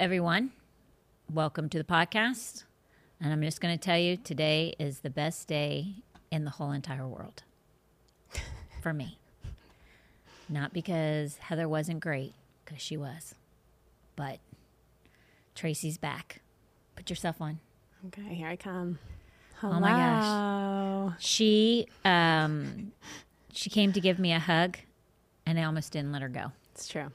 Everyone. Welcome to the podcast. And I'm just going to tell you today is the best day in the whole entire world for me. Not because Heather wasn't great, because she was, but Tracy's back. Put yourself on. Okay, here I come. Hello. Oh my gosh. She um she came to give me a hug and I almost didn't let her go. It's true.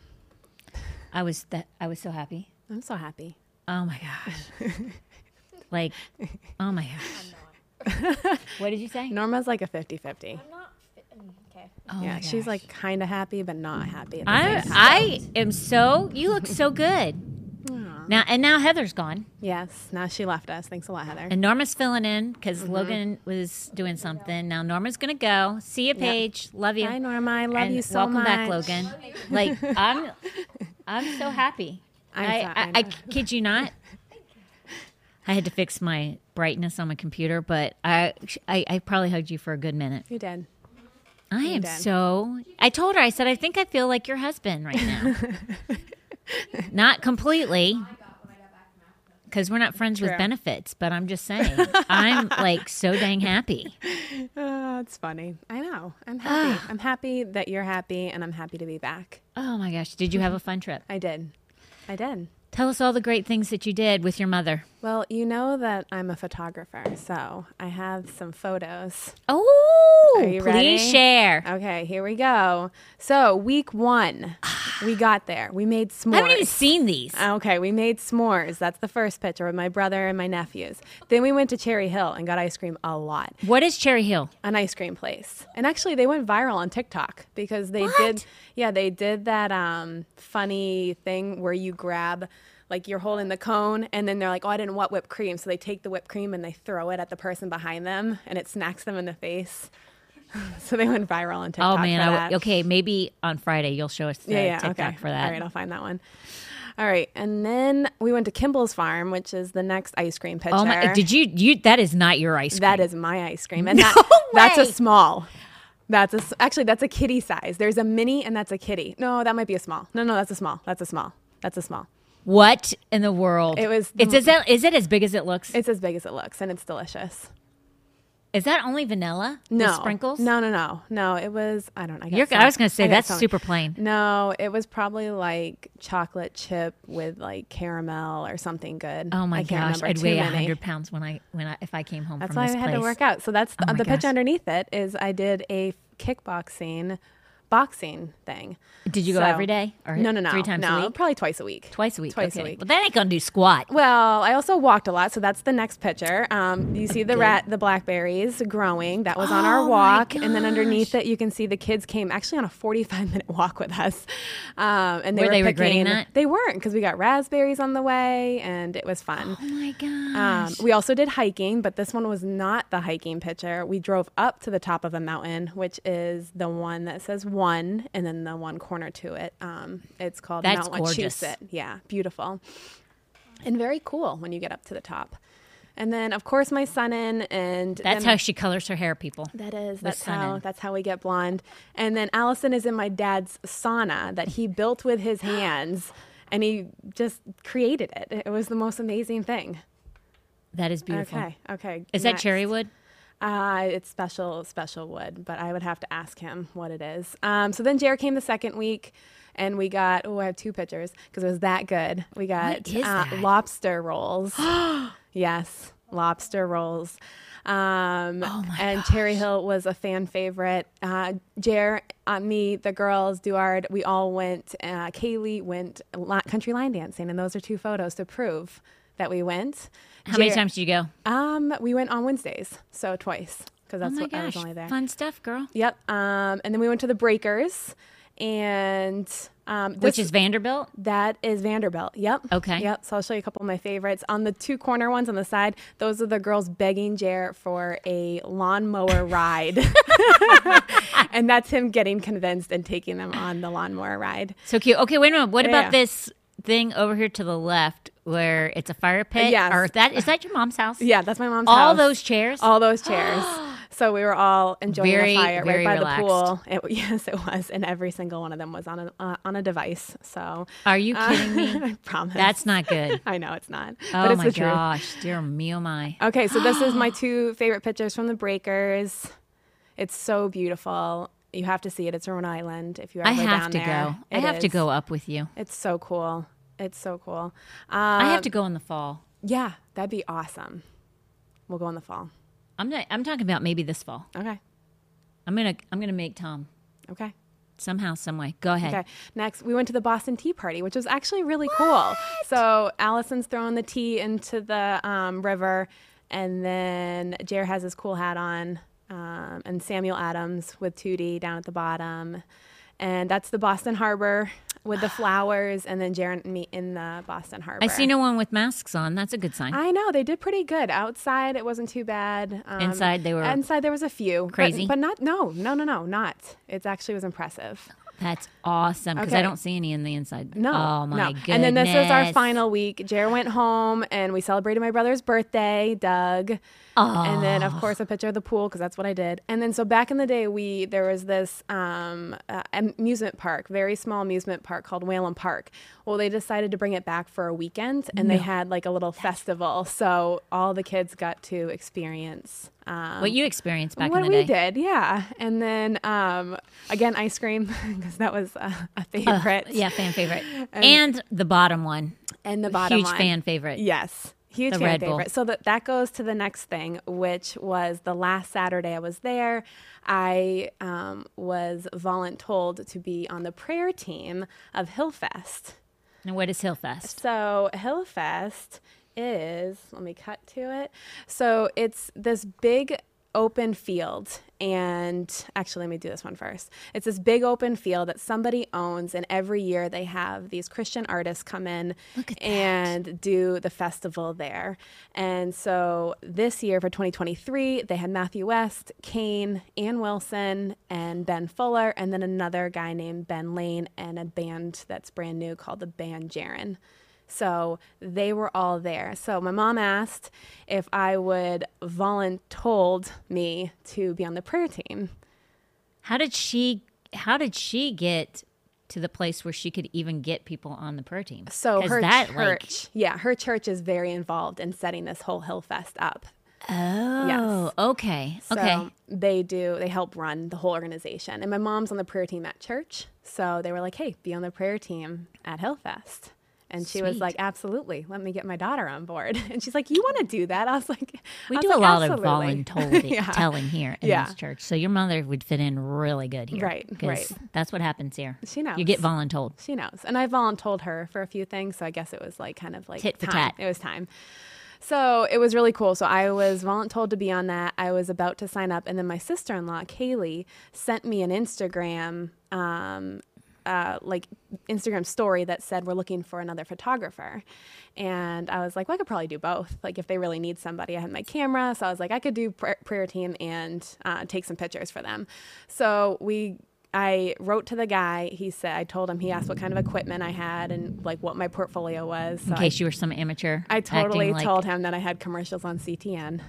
I was that I was so happy. I'm so happy. Oh my gosh. like oh my gosh. what did you say? Norma's like a 50 50. Okay. Oh yeah, she's like kind of happy, but not happy. At the I same time. I am so you look so good. Aw. Now and now Heather's gone. Yes, now she left us. Thanks a lot, Heather. And Norma's filling in because Mm-hmm. Logan was doing something. Now Norma's gonna go. See you, Paige. Love you. Hi, Norma. I love and you so welcome much. Welcome back, Logan. Like I'm, I'm so happy. I, I, I I kid you not. I had to fix my brightness on my computer, but I, I, I probably hugged you for a good minute. You did. I am did. so. I told her. I said, I think I feel like your husband right now. not completely, because we're not friends with benefits. But I'm just saying, I'm like so dang happy. Oh, it's funny. I know. I'm happy. I'm happy that you're happy, and I'm happy to be back. Oh my gosh! Did you have a fun trip? I did. I did. Tell us all the great things that you did with your mother. Well, you know that I'm a photographer, so I have some photos. Oh, please ready? share. Okay, here we go. So, week one, we got there. We made s'mores. I haven't even seen these. Okay, we made s'mores. That's the first picture with my brother and my nephews. Then we went to Cherry Hill and got ice cream a lot. What is Cherry Hill? An ice cream place. And actually they went viral on TikTok because they did yeah, they did that um funny thing where you grab like you're holding the cone and then they're like, "Oh, I didn't want whipped cream." So they take the whipped cream and they throw it at the person behind them and it smacks them in the face. so they went viral on oh, TikTok. Oh man, that. w- okay. Maybe on Friday you'll show us the Yeah, yeah, TikTok okay. for that. All right, I'll find that one. All right, and then we went to Kimball's Farm, which is the next ice cream pitcher. oh my! Did you? You that is not your ice cream. That is my ice cream, and No that, that's a small. That's a actually that's a kitty size. There's a mini, and that's a kitty. No, that might be a small. No, no, that's a small. That's a small. That's a small. What in the world? It was It's is it, is it as big as it looks? It's as big as it looks, and it's delicious. Is that only vanilla? No sprinkles. No, no, no, no. It was. I don't. I, You're, some- I was going to say that's some. super plain. No, it was probably like chocolate chip with like caramel or something good. Oh my I gosh! I'd weigh hundred pounds when I when I if I came home That's why I had place. to work out. So that's Oh the, the picture underneath it is I did a kickboxing boxing thing. Did you go So- every day or No, no, no. three times no, a week? Probably twice a week. Twice a week. Twice okay. a week. But that ain't gonna do squat. Well, I also walked a lot, so that's the next picture. Um, you see the rat, the blackberries growing. That was on Oh our my walk, and then underneath it, you can see the kids came actually on a forty-five minute walk with us. Um, and they Were were, they regretting picking- that? They weren't because we got raspberries on the way, and it was fun. Oh my Um, gosh! we also did hiking, but this one was not the hiking picture. We drove up to the top of a mountain, which is the one that says one, and then the one corner to it. Um, it's called That's Mount gorgeous. Wachusett. Yeah, beautiful, and very cool when you get up to the top. And then, of course, my son in, and that's how she colors her hair, people. that is. That's how. That's how we get blonde. And then Allison is in my dad's sauna that he built with his hands, and he just created it. It was the most amazing thing. That is beautiful. Okay. Okay. Is that cherry wood? Uh, it's special, special wood, but I would have to ask him what it is. Um, so then Jared came the second week, and we got oh, I have two pictures because it was that good. We got uh, lobster rolls. yes, lobster rolls. Um, Oh and Cherry Hill was a fan favorite. Uh, Jer, uh, me, the girls, Duard, we all went. Uh, Kaylee went country line dancing, and those are two photos to prove that we went. How many times did you go? um, we went on Wednesdays, so twice because Oh that's my what I was gosh! only there. Fun stuff, girl. Yep. Um, and then we went to the Breakers, and um, Which is Vanderbilt? that is Vanderbilt. Yep. Okay. Yep. So I'll show you a couple of my favorites. On the two corner ones on the side, those are the girls begging Jer for a lawnmower ride. and that's him getting convinced and taking them on the lawnmower ride. So cute. Okay, wait a minute. What Yeah. about this thing over here to the left where it's a fire pit? Yes. Or that is that your mom's house? Yeah, that's my mom's All house. those chairs? All those chairs. So we were all enjoying Very, the fire very right by relaxed. the pool. It, yes, it was, and every single one of them was on a uh, on a device. So Are you kidding me? I promise. That's not good. I know it's not, Oh but it's my the truth. gosh, dear me, oh my. Okay, so this is my two favorite pictures from the Breakers. It's so beautiful. You have to see it. It's Rhode Island. If you're I ever have down to there. go. I It have to go up with you. It's so cool. It's so cool. Um, I have to go in the fall. Yeah, that'd be awesome. We'll go in the fall. I'm not. I'm talking about maybe this fall. Okay. I'm gonna. I'm gonna make Tom Okay. somehow, some way. Go ahead. Okay. Next, we went to the Boston Tea Party, which was actually really cool. So Allison's throwing the tea into the um, river, and then Jer has his cool hat on, um, and Samuel Adams with Tootie down at the bottom, and that's the Boston Harbor with the flowers, and then Jer and me in the Boston Harbor. I see no one with masks on. That's a good sign. I know they did pretty good outside. It wasn't too bad. Um, Inside, they were inside. There was a few crazy? but, not. No, no, no, no, not. It actually was impressive. That's awesome because I don't see any in the inside. No. Oh my no. goodness. And then this was our final week. Jer went home and we celebrated my brother's birthday, Doug. And then of course a picture of the pool because that's what I did. And then so back in the day we there was this um, uh, amusement park, very small amusement park called Whalom Park. Well, they decided to bring it back for a weekend and they had like a little festival. So all the kids got to experience um, What you experienced back what in the we day. did, yeah. And then um, again ice cream because that was a, a favorite. Yeah, fan favorite. And, the bottom one. And the bottom Huge one. fan favorite. Yes. Huge The fan Red Bull. favorite. So that that goes to the next thing, which was the last Saturday I was there. I um, was voluntold to be on the prayer team of Hillfest. And what is Hillfest? So Hillfest is let me cut to it. So it's this big open field and actually let me do this one first. It's this big open field that somebody owns and every year they have these Christian artists come in Look at that. and do the festival there. And so this year for 2023, they had Matthew West, Cain, Anne Wilson, and Ben Fuller, and then another guy named Ben Lane and a band that's brand new called the Band Jaren. So they were all there. So my mom asked if I would voluntold me to be on the prayer team. How did she how did she get to the place where she could even get people on the prayer team? So her that, church, like- yeah, her church is very involved in setting this whole Hillfest up. Oh, okay. So okay. they do, they help run the whole organization. And my mom's on the prayer team at church. So they were like, hey, be on the prayer team at Hillfest. And she was like, absolutely, let me get my daughter on board. And she's like, you want to do that? I was like, We was do like, a lot "Absolutely." of voluntold Yeah. telling here in Yeah. this church. So your mother would fit in really good here. Right, right. That's what happens here. She knows. You get voluntold. She knows. And I voluntold her for a few things. So I guess it was like kind of like Tit for time. tat. It was time. So it was really cool. So I was voluntold to be on that. I was about to sign up. And then my sister in law, Kaylee, sent me an Instagram, um, uh, like Instagram story that said, We're looking for another photographer. And I was like, Well, I could probably do both. Like, if they really need somebody, I had my camera. So I was like, I could do pr- prayer team and uh, take some pictures for them. So we I wrote to the guy. He said, I told him, he asked what kind of equipment I had and like what my portfolio was. So In I, case you were some amateur. I totally acting like- told him that I had commercials on CTN.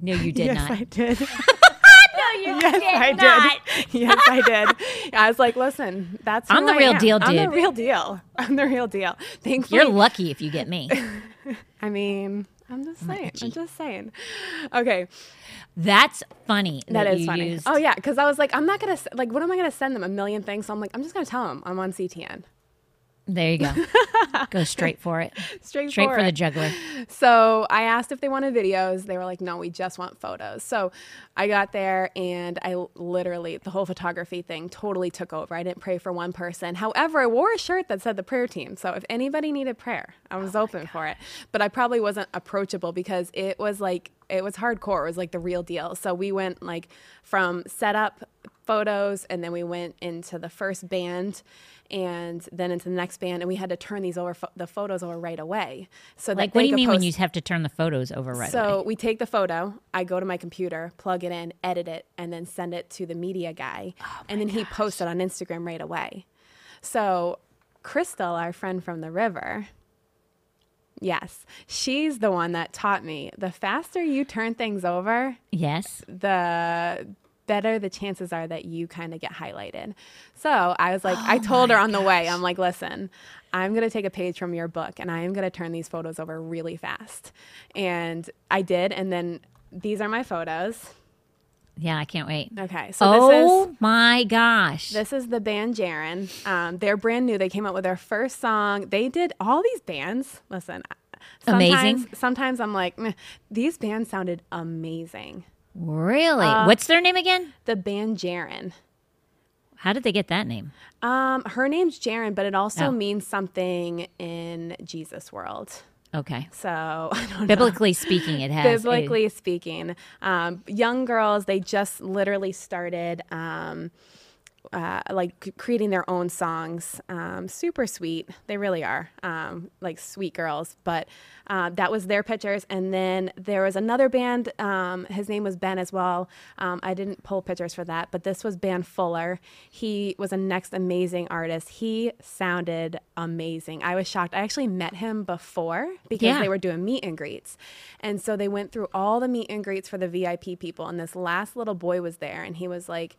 No, you did yes, not. I did. no, you yes, I did. yes, I did. I was like, listen, that's I'm the I real am. deal, I'm the real deal. I'm the real deal. Thankfully, you. You're lucky if you get me. I mean, I'm just saying. I'm just saying. Okay, That's funny. that is you funny. used- Oh yeah, because I was like, I'm not gonna like, what am I gonna send them a million things? So I'm like, I'm just gonna tell them I'm on CTN. There you go. go straight for it. Straight, Straight for for the juggler. So I asked if they wanted videos. They were like, no, we just want photos. So I got there and I literally, the whole photography thing totally took over. I didn't pray for one person. However, I wore a shirt that said the prayer team. So if anybody needed prayer, I was oh open for it. But I probably wasn't approachable because it was like, it was hardcore. It was like the real deal. So we went like from setup photos and then we went into the first band and then into the next band and we had to turn these over the photos over right away so Like, what do you mean when you have to turn the photos over right so away? So we take the photo i go to my computer plug it in edit it and then send it to the media guy Oh and then he posts it on instagram right away so crystal our friend from the river Yes. She's the one that taught me the faster you turn things over, Yes. the better the chances are that you kind of get highlighted. So I was like, I Oh told her on the way, I'm like, listen, I'm going to take a page from your book and I am going to turn these photos over really fast. And I did. And then these are my photos. Yeah, I can't wait. Okay. So this is. oh my gosh. This is the band Jaren. Um, they're brand new. They came out with their first song. They did all these bands. Listen, sometimes, Amazing. Sometimes I'm like, these bands sounded amazing. really? uh, What's their name again? The band Jaren. How did they get that name? Um, her name's Jaren, but it also Oh. means something in Jesus world. Okay. So I don't know. Biblically speaking, it has. Biblically speaking, um, young girls they just literally started um, uh, like creating their own songs. Um, super sweet, they really are um, like sweet girls. But uh, that was their pictures, and then there was another band. Um, his name was Ben as well. Um, I didn't pull pictures for that, but this was Ben Fuller. He was a next amazing artist. He sounded amazing. I was shocked. I actually met him before because Yeah. they were doing meet and greets. And so they went through all the meet and greets for the VIP people. And this last little boy was there and he was like,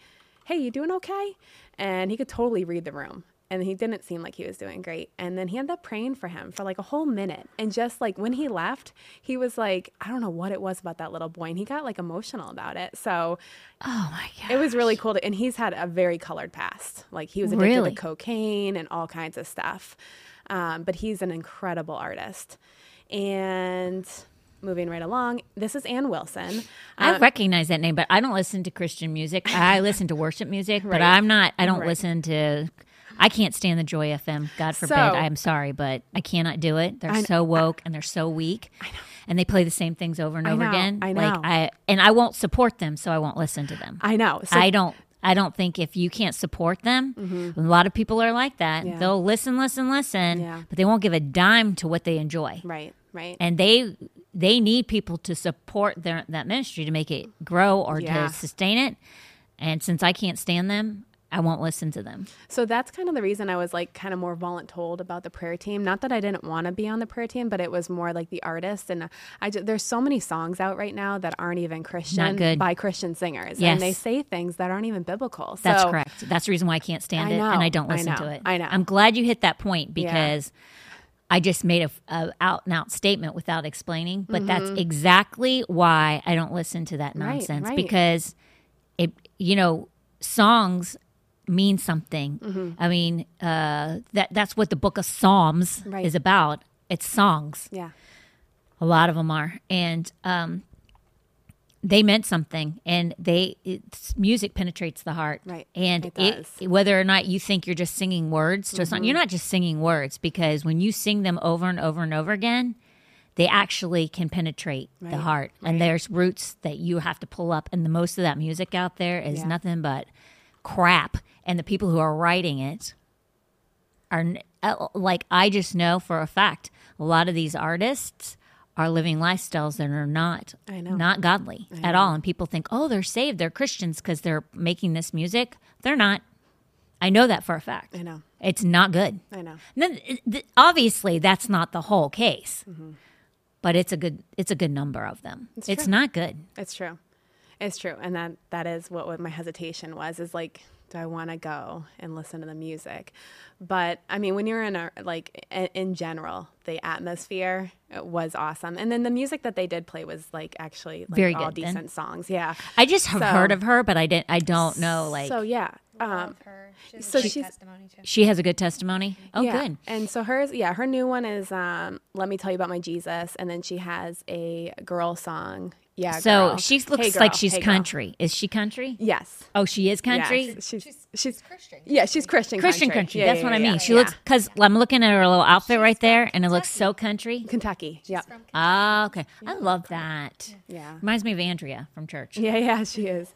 Hey, you doing okay? And he could totally read the room. And he didn't seem like he was doing great. And then he ended up praying for him for like a whole minute. And just like when he left, he was like, I don't know what it was about that little boy. And he got like emotional about it. So Oh my god. it was really cool. To, and he's had a very colored past. Like he was addicted Really? to cocaine and all kinds of stuff. Um, but he's an incredible artist. And moving right along, this is Anne Wilson. I Um, recognize that name, but I don't listen to Christian music. I listen to worship music, but I'm not. I don't Right. listen to. I can't stand the Joy FM. God forbid. So- I'm sorry, but I cannot do it. They're so woke and they're so weak. I know. And they play the same things over and I over know, again. I Like know. I and I won't support them, so I won't listen to them. I know. So I don't. I don't think if you can't support them, a lot of people are like that. Mm-hmm. Yeah. They'll listen, listen, listen, Yeah. but they won't give a dime to what they enjoy right, right. and they they need people to support their that ministry to make it grow or Yeah. to sustain it. And since I can't stand them, I won't listen to them. So that's kind of the reason I was like kind of more voluntold about the prayer team. Not that I didn't want to be on the prayer team, but it was more like the artist. And I ju- there's so many songs out right now that aren't even Christian by Christian singers, Yes. and they say things that aren't even biblical. So That's correct. That's the reason why I can't stand I it and I don't I listen to it. I know. I'm glad you hit that point because I just made a, a out and out statement without explaining, but that's exactly why I don't listen to that Mm-hmm. Right, nonsense right. because it you know songs mean something. Mm-hmm. I mean, uh, that that's what the book of Psalms Right. is about. It's songs. Yeah, A lot of them are, and um, they meant something. And they it's, music penetrates the heart, Right. And It it, does. Mm-hmm. whether or not you think you're just singing words to a song, you're not just singing words because when you sing them over and over and over again, they actually can penetrate the Right, heart. And there's roots that you have to pull up, and the most of that music out there is Yeah. nothing but crap. And the people who are writing it are uh, like I just know for a fact a lot of these artists are living lifestyles that are not I know. not godly at all and people think oh they're saved they're Christians cuz they're making this music they're not I know that for a fact I know. it's not good I know. And then, it- th- obviously that's not the whole case mm-hmm. but it's a good it's a good number of them it's, true. not good It's true. It's true. And that that is what, what my hesitation was is like, do I want to go and listen to the music? But I mean, when you're in a, like, in, in general, the atmosphere it was awesome. And then the music that they did play was like actually like Very all good then. decent songs. Yeah. I just have So- heard of her but I didn't I don't know like so yeah. Um, her. She so she's- testimony too. she has a good testimony oh yeah. good And so hers, yeah, her new one is um, "Let Me Tell You About My Jesus," and then she has a girl song. Yeah. So girl. she looks Hey, girl. like she's Hey, country. Is she country? Yes. Oh, she is country. Yes. She's, she's, She's Christian. yeah, she's Christian. Christian country. Yeah, That's yeah, what I yeah, mean. She yeah. looks because I'm looking at her little outfit right there, from and it looks so country. Kentucky. Yeah. From Kentucky. Ah, okay. I love that. Yeah. Reminds me of Andrea from church. Yeah, yeah, she is.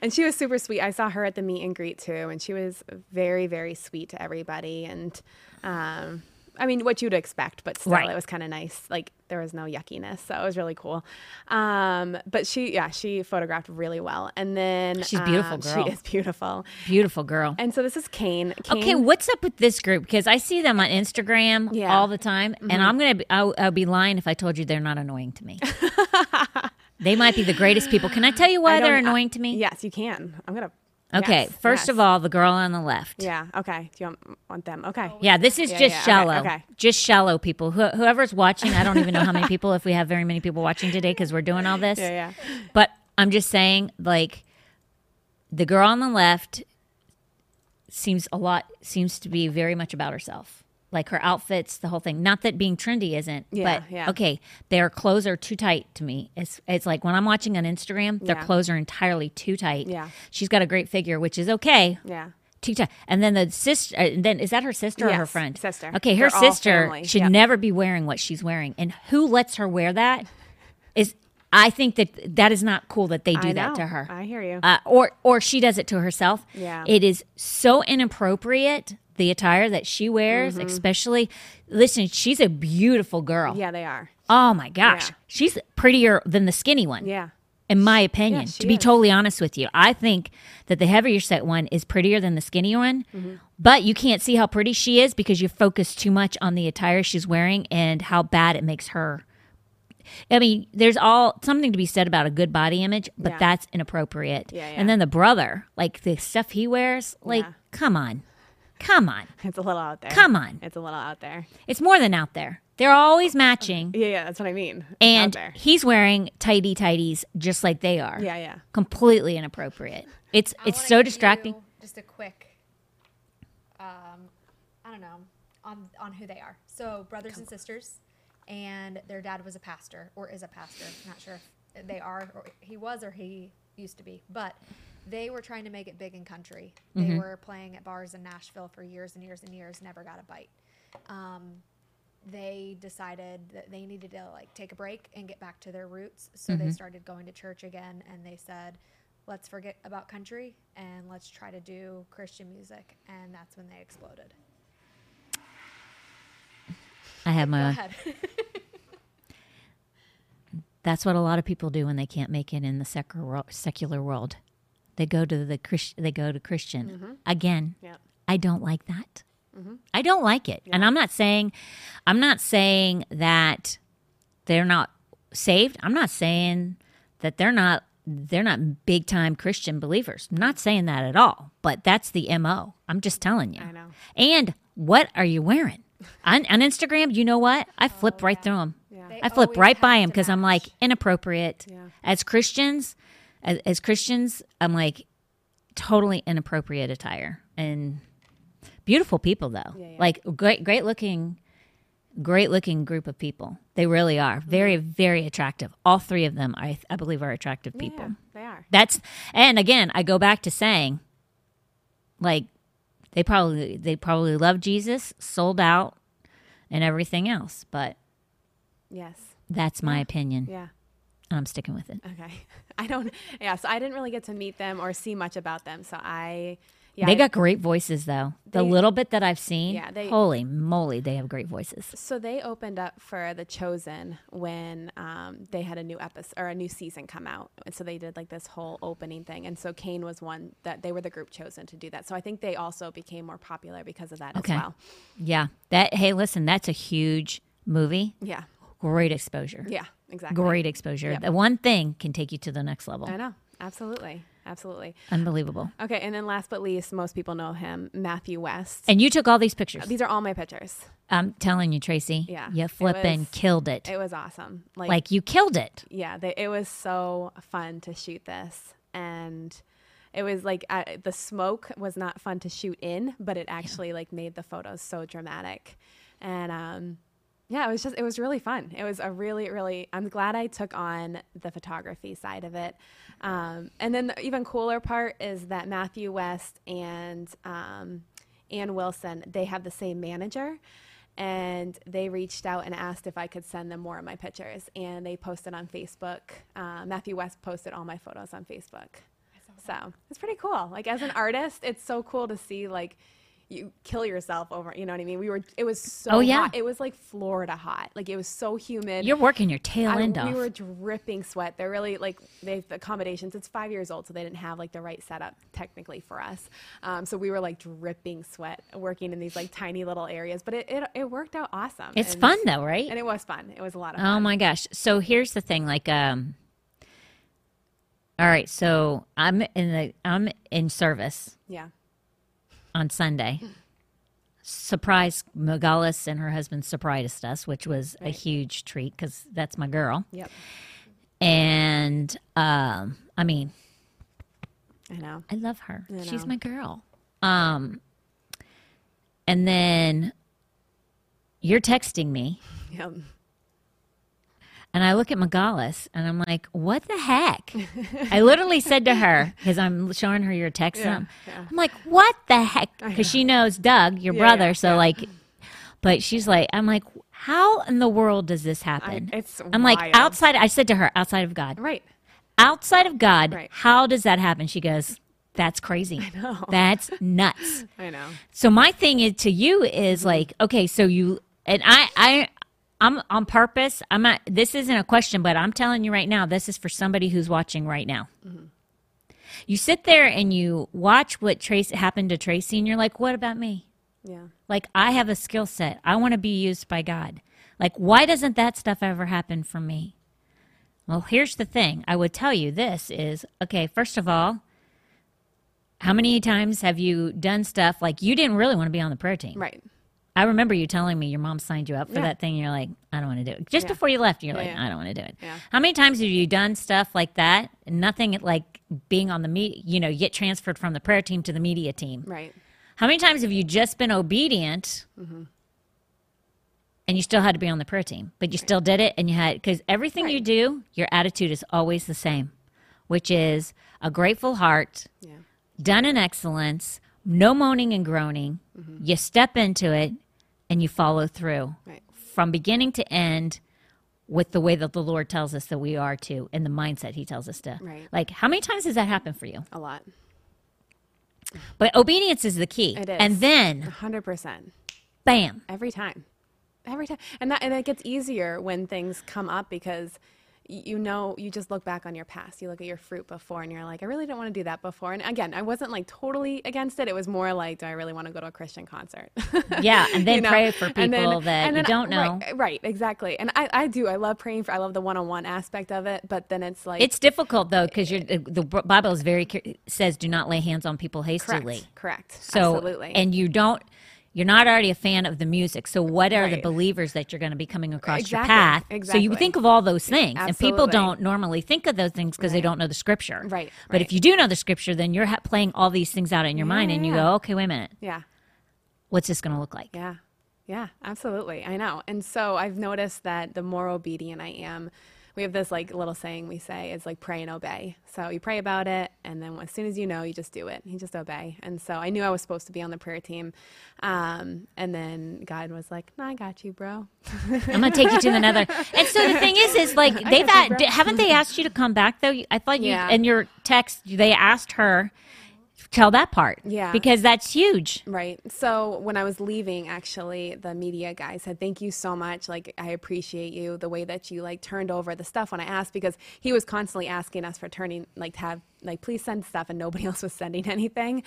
And she was super sweet. I saw her at the meet and greet too, and she was very, very sweet to everybody. And um, I mean, what you'd expect, but still, Right. it was kind of nice. Like there was no yuckiness, so it was really cool. Um, but she, yeah, she photographed really well, and then She's a beautiful um, girl. She is beautiful, Beautiful girl. and so this is Cain. Cain Okay, what's up with this group? Because I see them on Instagram Yeah. Mm-hmm. all the time, and I'm gonna be, I'll, I'll be lying if I told you they're not annoying to me. they might be the greatest people. Can I tell you why they're don't- annoying to me? Yes, you can. I'm gonna. Okay, yes, first yes. of all, the girl on the left. yeah. Okay. Do you want, want them? Okay. Yeah, this is Yeah, just yeah, shallow. okay. Just shallow people. Who, whoever's watching, I don't even know how many people, if we have very many people watching today because we're doing all this. Yeah, yeah. But I'm just saying, like, the girl on the left seems a lot, seems to be very much about herself. Like her outfits, the whole thing. Not that being trendy isn't, Yeah, but yeah. okay, their clothes are too tight to me. It's it's like when I'm watching on Instagram, their Yeah. clothes are entirely too tight. Yeah. She's got a great figure, which is okay. Yeah. Too tight. And then the sister, uh, then is that her sister or her friend? sister. Okay, her They're sister should Yep. never be wearing what she's wearing. And who lets her wear that? Is I think that that is not cool that they do that to her. I hear you. uh, or or she does it to herself. Yeah. it is so inappropriate the attire that she wears, Mm-hmm. especially. Listen, she's a beautiful girl. yeah, they are. Oh my gosh, Yeah. she's prettier than the skinny one Yeah. in my opinion. Yeah, to be is. totally honest with you, I think that the heavier set one is prettier than the skinny one. Mm-hmm. But you can't see how pretty she is because you focus too much on the attire she's wearing and how bad it makes her. I mean, there's all something to be said about a good body image, but Yeah. that's inappropriate. Yeah. And then the brother, like the stuff he wears, like come on, come on, It's a little out there. come on. It's a little out there. It's more than out there. They're always matching, Yeah, yeah. That's what I mean. It's out and there. he's wearing tighty tighties just like they are Yeah, yeah. completely inappropriate. It's I it's so give distracting. you Just a quick, um, I don't know, on on who they are. So brothers and sisters, and their dad was a pastor or is a pastor. Not sure if they are or he was or he used to be, but they were trying to make it big in country. They Mm-hmm. were playing at bars in Nashville for years and years and years, never got a bite. Um, they decided that they needed to like take a break and get back to their roots. So Mm-hmm. they started going to church again and they said, let's forget about country and let's try to do Christian music. And that's when they exploded. I have my Go ahead. That's what a lot of people do when they can't make it in the secular world. They go to the Christ, they go to Christian. Again, Yeah. I don't like that. I don't like it. And I'm not saying I'm not saying that they're not saved. I'm not saying that they're not they're not big time Christian believers. I'm not saying that at all. But that's the MO. I'm just telling you. I know. And what are you wearing? on, on Instagram, you know what? I flip right through them. Yeah. I flip right by him because I'm like inappropriate. Yeah. As Christians, as, as Christians, I'm like totally inappropriate attire and beautiful people though. Yeah, yeah. Like great, great looking, great looking group of people. They really are very, mm-hmm. very attractive. All three of them, I, I believe, are attractive people. Yeah, they are. That's and again, I go back to saying, like, they probably they probably love Jesus, sold out, and everything else. But Yes. that's my opinion. Yeah. I'm sticking with it. Okay. I don't. Yeah. So I didn't really get to meet them or see much about them. So I. Yeah. they I- got great voices, though. The little bit that I've seen, Yeah, they- holy moly, they have great voices. So they opened up for The Chosen when um, they had a new episode or a new season come out, and so they did like this whole opening thing. And so Cain was one that they were the group chosen to do that. So I think they also became more popular because of that Okay. as well. Yeah, that. Hey, listen, that's a huge movie. Yeah, Great exposure. yeah, exactly. Great exposure. Yep. The one thing can take you to the next level. I know, absolutely, absolutely. Unbelievable. Okay, and then last but least, most people know him, Matthew West. And you took all these pictures. These are all my pictures. I'm telling you, Tracy. Yeah, You it flipping was- killed it. It was awesome. Like, like you killed it. yeah, they, it was so fun to shoot this, and it was like I, the smoke was not fun to shoot in, but it actually like made the photos so dramatic, and um, yeah, it was just it was really fun. It was a really really. I'm glad I took on the photography side of it, um, and then the even cooler part is that Matthew West and um, Anne Wilson they have the same manager and they reached out and asked if I could send them more of my pictures. And they posted on Facebook. Uh, Matthew West posted all my photos on Facebook. So it's pretty cool. Like as an artist, it's so cool to see like you kill yourself over. You know what I mean? We were. It was so. Oh, yeah. hot. It was like Florida hot. Like it was so humid. You're working your tail I- end we off. were dripping sweat. They're really like they've accommodations. It's five years old, so they didn't have like the right setup technically for us. Um, so we were like dripping sweat working in these like tiny little areas, but it it, it worked out awesome. it's And- fun though, right? and it was fun. It was a lot of Oh fun. my gosh. So here's the thing like um All right, so I'm in the I'm in service Yeah. On Sunday. Surprise Megalis and her husband surprised us, which was a huge treat cuz that's my girl. Yep. And um I mean, I know. I love her. I She's my girl. Um and then you're texting me Yep. And I look at Megalis and I'm like, what the heck? I literally said to her, because I'm showing her your text. Yeah, I'm, yeah. I'm like, what the heck? Because she knows Doug, your Yeah, brother. so, like, but she's like, I'm like, how in the world does this happen? it's I'm like, outside, I said to her, outside of God. Right. Outside of God, Right. how does that happen? She goes, that's crazy. know. That's nuts. I know. So my thing is to you is like, okay, so you and I I I'm on purpose. I'm not this isn't a question, but I'm telling you right now, this is for somebody who's watching right now. Mm-hmm. You sit there and you watch what Tracy happened to Tracy and you're like, what about me? Yeah. Like I have a skill set. I want to be used by God. Like why doesn't that stuff ever happen for me? Well, here's the thing. I would tell you this is okay, first of all, how many times have you done stuff like you didn't really want to be on the prayer team? Right. I remember you telling me your mom signed you up for Yeah. that thing. And you're like, I don't want to do it. Just Yeah. before you left, you're Yeah, like. I don't want to do it. How many times have you done stuff like that? Nothing like being on the media, you know, you get transferred from the prayer team to the media team. Right. How many times have you just been obedient Mm-hmm. and you still had to be on the prayer team, but you still did it and you had, because everything you do, your attitude is always the same, which is a grateful heart, Yeah. done in excellence, no moaning and groaning. Mm-hmm. You step into it and you follow through Right. from beginning to end with the way that the Lord tells us that we are to and the mindset he tells us to. Right. Like how many times has that happened for you? A lot. But obedience is the key. It is. And then hundred percent. bam. Every time. Every time. And that and it gets easier when things come up because you know you just look back on your past you look at your fruit before and you're like i really didn't want to do that before and again i wasn't like totally against it it was more like do i really want to go to a christian concert Yeah, and then You know? pray for And then- people that then- don't know. right, right exactly and I, I do i love praying for i love the one-on-one aspect of it but then it's like It's difficult though because eh, the, the Bible is very says do not lay hands on people hastily. correct correct So absolutely and you don't you're not already a fan of the music. So what are the believers that you're going to be coming across your path? Exactly? So you think of all those things, and people don't normally think of those things because they don't know the scripture. Right, But if you do know the scripture, then you're ha- playing all these things out in your mind, and you yeah. go, okay, wait a minute, yeah what's this going to look like? Yeah. Yeah, absolutely. I know. And so I've noticed that the more obedient I am, we have this like little saying we say is like pray and obey. So you pray about it, and then as soon as you know, you just do it. You just obey. And so I knew I was supposed to be on the prayer team. Um, and then God was like, no, I got you, bro. I'm going to take you to another. And so the thing is, is like they've you, haven't they asked you to come back though? I thought you Yeah. in your text they asked her tell that part. Yeah. because that's huge. Right. So when I was leaving, actually, the media guy said, "Thank you so much. Like, I appreciate you the way that you like turned over the stuff when I asked because he was constantly asking us for turning like to have like please send stuff and nobody else was sending anything,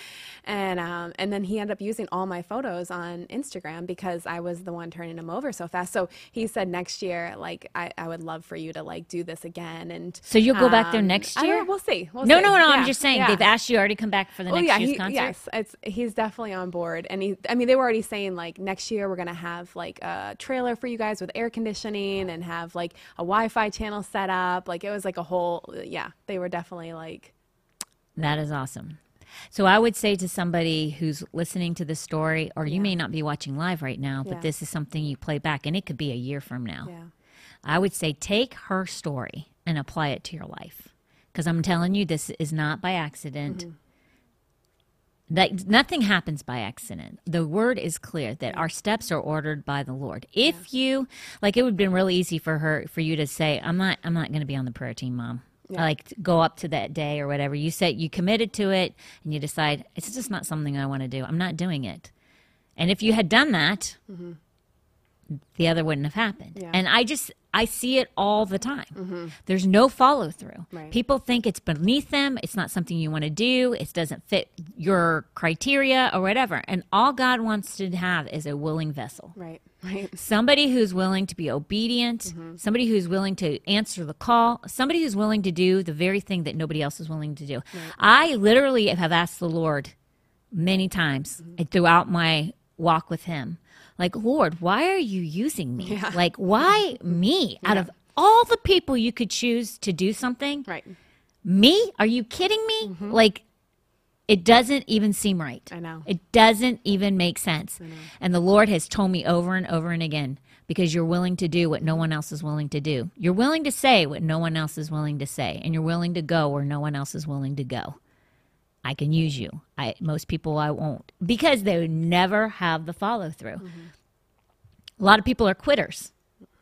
and um, and then he ended up using all my photos on Instagram because I was the one turning them over so fast. So he said next year, like, I, I would love for you to like do this again. And So you'll go back there um, next year? we'll see. We'll No, see. no, no. I'm just saying yeah. they've asked you already come back for the next Oh yeah, year's he, concert. yes, it's he's definitely on board, and he. I mean, they were already saying like next year we're gonna have like a trailer for you guys with air conditioning and have like a Wi-Fi channel set up. Like it was like a whole. Yeah, they were definitely like. That is awesome. So I would say to somebody who's listening to this story, or you may not be watching live right now, but Yeah. this is something you play back, and it could be a year from now. Yeah. I would say take her story and apply it to your life, because I'm telling you, this is not by accident. Mm-hmm. That nothing happens by accident. The word is clear that our steps are ordered by the Lord. If you like, it would have been really easy for her for you to say, "I'm not, I'm not going to be on the prayer team, mom." Like go up to that day or whatever. You said you committed to it, and you decide it's just not something I want to do. I'm not doing it. And if you had done that, mm-hmm. The other wouldn't have happened. Yeah. And I just I see it all the time. Mm-hmm. There's no follow through. Right. People think it's beneath them. It's not something you want to do. It doesn't fit your criteria or whatever. And all God wants to have is a willing vessel. Right. Right. Somebody who's willing to be obedient, mm-hmm. somebody who's willing to answer the call, somebody who's willing to do the very thing that nobody else is willing to do. I literally have asked the Lord many times mm-hmm. throughout my walk with Him, like, Lord, why are you using me? Like, why me? Out of all the people you could choose to do something, Right. me? Are you kidding me? Mm-hmm. Like, it doesn't even seem right. I know. It doesn't even make sense. And the Lord has told me over and over and again because you're willing to do what no one else is willing to do. You're willing to say what no one else is willing to say, and you're willing to go where no one else is willing to go. I can use you. I most people I won't because they would never have the follow through. Mm-hmm. A lot of people are quitters.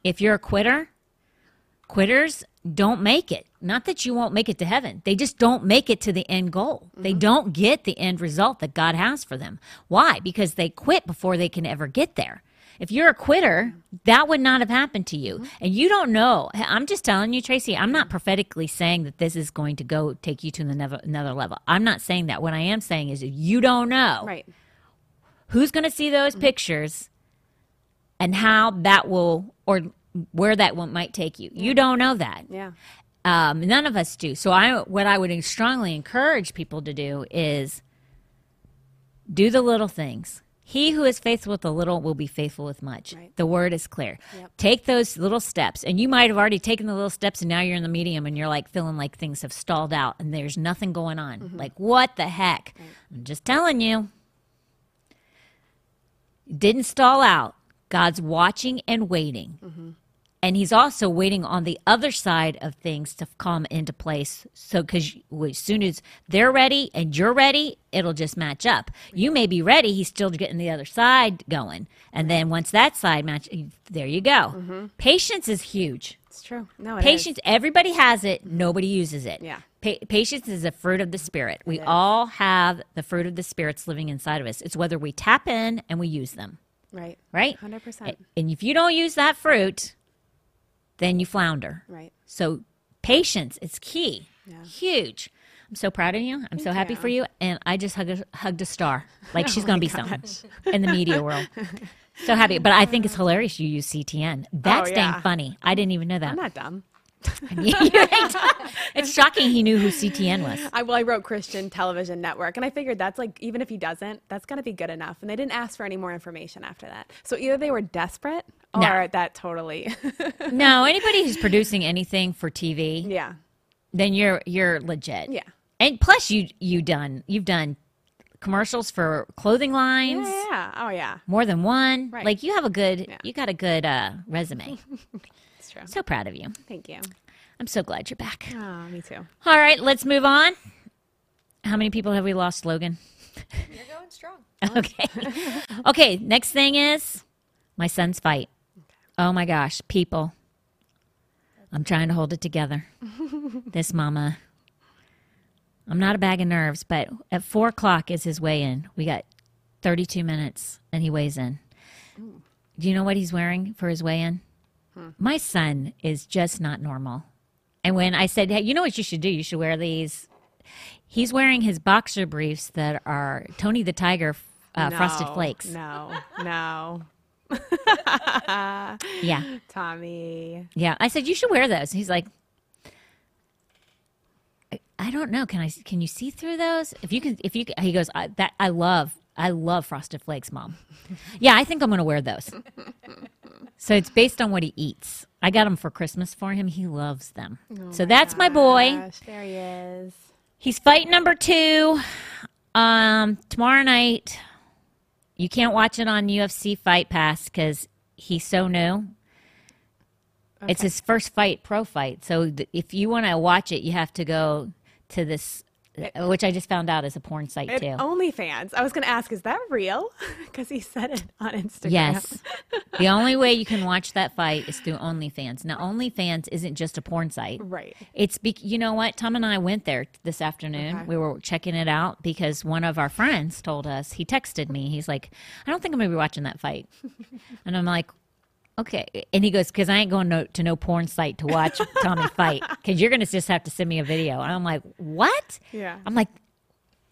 If you're a quitter, quitters don't make it. Not that you won't make it to heaven. They just don't make it to the end goal. They mm-hmm. don't get the end result that God has for them. Why? Because they quit before they can ever get there. If you're a quitter, that would not have happened to you. And you don't know. I'm just telling you, Tracy, I'm not prophetically saying that this is going to go take you to the another level. I'm not saying that. What I am saying is you don't know Right. who's going to see those pictures and how that will or where that one might take you. You don't know that. Yeah. Um, none of us do. So I, what I would strongly encourage people to do is do the little things. He who is faithful with the little will be faithful with much. Right. The word is clear. Yep. Take those little steps, and you might have already taken the little steps, and now you're in the medium, and you're like feeling like things have stalled out, and there's nothing going on. Mm-hmm. Like what the heck? I'm just telling you. Didn't stall out. God's watching and waiting. Mm-hmm. And he's also waiting on the other side of things to come into place. So, because as soon as they're ready and you're ready, it'll just match up. You may be ready, he's still getting the other side going. And then once that side match, there you go. Mm-hmm. Patience is huge. It's true. No, it is. Patience, everybody has it, nobody uses it. Yeah. Pa- patience is a fruit of the Spirit. We all have the fruit of the Spirit's living inside of us. It's whether we tap in and we use them, Right. right? 100%. And if you don't use that fruit, then you flounder. Right. So patience is key. Yeah. Huge. I'm so proud of you. I'm so happy you. Oh for you. And I just hugged a, hugged a star. Like she's going to be oh something in the media world. So happy. But I think it's hilarious you use CTN. That's Oh, yeah. dang funny. I didn't even know that. I'm not dumb. it's shocking he knew who CTN was. I well, I wrote Christian Television Network, and I figured that's like even if he doesn't, that's gonna be good enough. And they didn't ask for any more information after that. So either they were desperate, or No. that totally, No, anybody who's producing anything for TV, yeah, then you're you're legit. yeah, And plus you you done you've done commercials for clothing lines. yeah, yeah. Oh yeah, More than one. Right. Like you have a good Yeah. you got a good uh resume. It's true. so proud of you. Thank you. I'm so glad you're back. Oh, me too. All right, let's move on. How many people have we lost, Logan? You're going strong. Okay. okay, next thing is my son's fight. Oh my gosh, people. I'm trying to hold it together. this mama. I'm not a bag of nerves, but at four o'clock is his weigh in. We got 32 minutes and he weighs in. Do you know what he's wearing for his weigh in? My son is just not normal. And when I said, hey, you know what you should do? You should wear these. He's wearing his boxer briefs that are Tony the Tiger uh, Frosted Flakes. No, no, Yeah. Tommy. Yeah. I said, you should wear those. He's like, I, don't know. Can I, can you see through those? If you can, if you can, he goes, I, that, I love, I love Frosted Flakes, mom. yeah. I think I'm going to wear those. So it's based on what he eats. I got them for Christmas for him. He loves them. so that's my boy. There he is. He's fight number two. Um, tomorrow night. You can't watch it on UFC Fight Pass because he's so new. It's his first fight, pro fight. So th- if you want to watch it, you have to go to this Uh, which I just found out is a porn site too. OnlyFans. I was going to ask, is that real? Because he said it on Instagram. Yes. the only way you can watch that fight is through OnlyFans. Now, OnlyFans isn't just a porn site. Right. It's be- you know what? Tom and I went there this afternoon. Okay. We were checking it out because one of our friends told us. He texted me. He's like, "I don't think I'm going to be watching that fight," and I'm like, "Okay." And he goes, "Because I ain't going no, to no porn site to watch Tommy fight. Because you're going to just have to send me a video." And I'm like, "What?" Yeah. I'm like,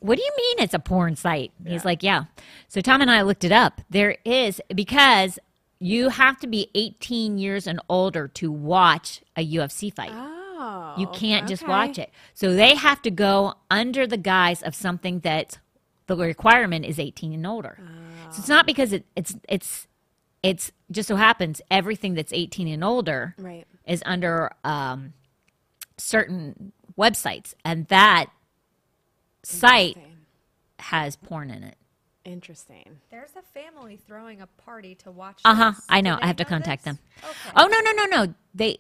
what do you mean it's a porn site? He's like, yeah. So Tom and I looked it up. There is because you have to be 18 years and older to watch a UFC fight. Oh. you can't just okay. watch it. So they have to go under the guise of something that the requirement is 18 and older. So it's not because it, it's it's it's just so happens everything that's 18 and older Right. is under um, certain websites, and that site has porn in it. Interesting. There's a family throwing a party to watch. Uh huh. this. I know. I have to contact this? them. Okay. Oh no no no no. They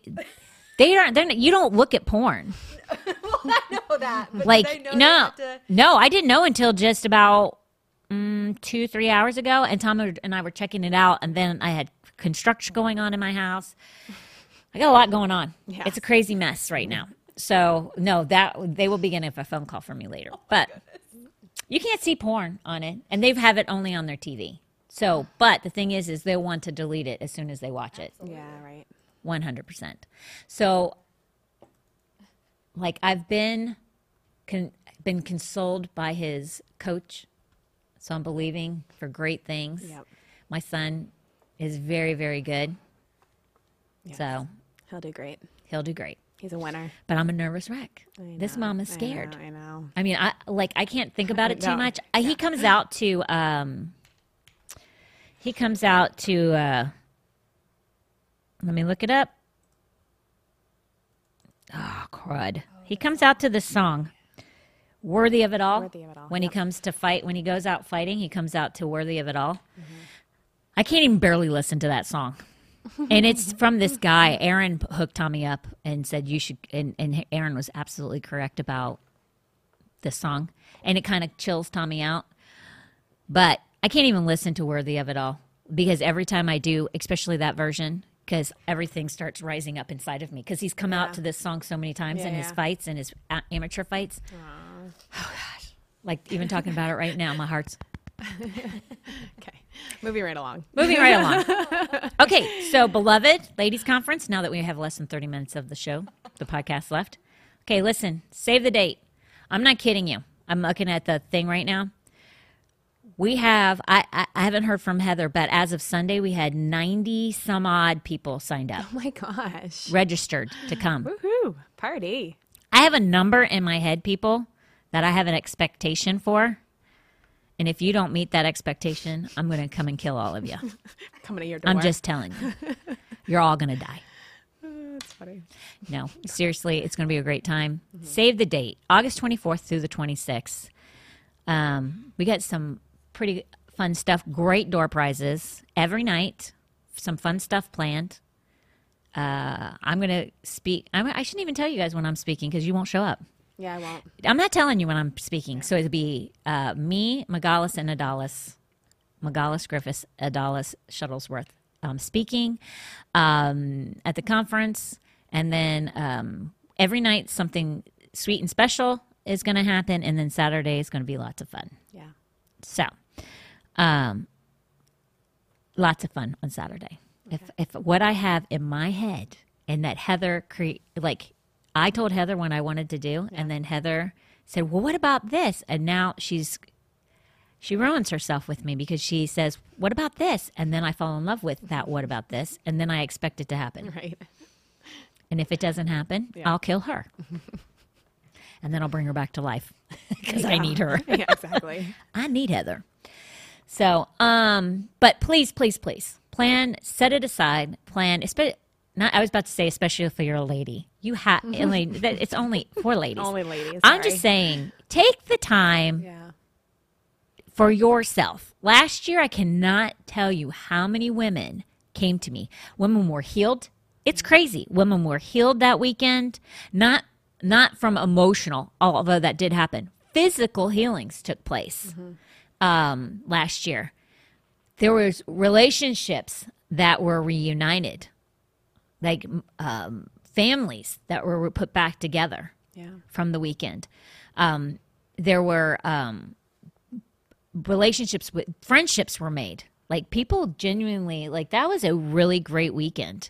they aren't. They're not, you don't look at porn. well, I know that. But do Like they know no have to- no. I didn't know until just about mm, two three hours ago, and Tom and I were checking it out, and then I had construction going on in my house. I got a lot going on. Yeah. It's a crazy mess right now. So no, that they will be getting a phone call from me later. but you can't see porn on it, and they have it only on their TV. So, but the thing is, is they want to delete it as soon as they watch it. Yeah, right. One hundred percent. So, like I've been con- been consoled by his coach, so I'm believing for great things. Yep. My son is very very good, Yes. so He'll do great. he'll do great. He's a winner. But I'm a nervous wreck. I This know, mom is I scared. know, I know. I mean, I like I can't think about it too much. Uh, He comes out to um he comes out to uh let me look it up. Oh, crud. He comes out to this song. Worthy of it all. Worthy of It All, When yep. he comes to fight, when he goes out fighting, he comes out to Worthy of It All. Mm-hmm. I can't even barely listen to that song. and it's from this guy. Aaron hooked Tommy up and said you should. And, and Aaron was absolutely correct about this song, and it kind of chills Tommy out. But I can't even listen to "Worthy of It All" because every time I do, especially that version, because everything starts rising up inside of me. Because he's come out to this song so many times in Yeah, his fights and his a- amateur fights. Oh gosh! Like even talking about it right now, my heart's Okay. Moving right along. Moving right along. Okay, so beloved ladies conference. Now that we have less than thirty minutes of the show, the podcast left. Okay, listen. Save the date. I'm not kidding you. I'm looking at the thing right now. We have. I, I I haven't heard from Heather, but as of Sunday, we had ninety some odd people signed up, Oh my gosh. registered to come. Woohoo. Party. I have a number in my head, people, that I have an expectation for. And if you don't meet that expectation, I'm going to come and kill all of you. Coming to your door. I'm just telling you. You're all going to die. That's funny. No, seriously, it's going to be a great time. Save the date, August 24th through the 26th. Um, we got some pretty fun stuff, great door prizes every night, some fun stuff planned. Uh, I'm going to speak. I'm, I shouldn't even tell you guys when I'm speaking because you won't show up. Yeah, I won't. I'm not telling you when I'm speaking. So it'll be uh, me, Megalis, and Adalis. Megalis, Griffiths, Adalis, Shuttlesworth um, speaking um, at the conference. And then um, every night, something sweet and special is going to happen. And then Saturday is going to be lots of fun. Yeah. So, um, lots of fun on Saturday. If if what I have in my head and that Heather cre- like I told Heather what I wanted to do, and then Heather said, "Well, what about this?" And now she's she ruins herself with me because she says, "What about this?" And then I fall in love with that. What about this? And then I expect it to happen. Right. And if it doesn't happen, Yeah. I'll kill her. and then I'll bring her back to life because I need her. yeah, exactly. I need Heather. So, um, but please, please, please plan, set it aside, plan. Not, I was about to say, especially if you're a lady, you have. it's only for ladies. Only ladies. I'm just saying, take the time Yeah. for yourself. Last year, I cannot tell you how many women came to me. Women were healed. It's crazy. Women were healed that weekend. Not not from emotional, although that did happen. Physical healings took place um, last year. There was relationships that were reunited, like um, families that were put back together Yeah. from the weekend. Um, there were um, relationships with friendships were made. Like people genuinely like that was a really great weekend.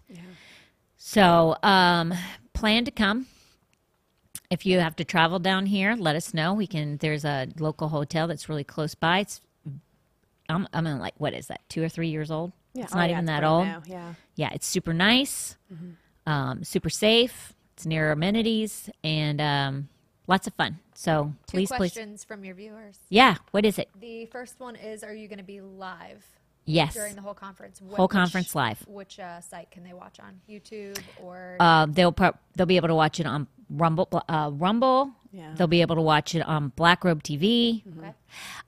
So um, plan to come. If you have to travel down here, let us know. We can. There's a local hotel that's really close by. It's I'm I'm in like what is that? Two or three years old. Yeah. It's Oh, not yeah, even that old. new. Yeah. Yeah, it's super nice, um, super safe. It's near amenities and um, lots of fun. So Two please, please, questions from your viewers. yeah. What is it? The first one is: Are you going to be live Yes, during the whole conference? Wh- Whole which- conference live. Which uh, site can they watch on? YouTube or? uh, they'll pro- they'll be able to watch it on Rumble. Uh, Rumble. Yeah. They'll be able to watch it on Black Robe TV. okay.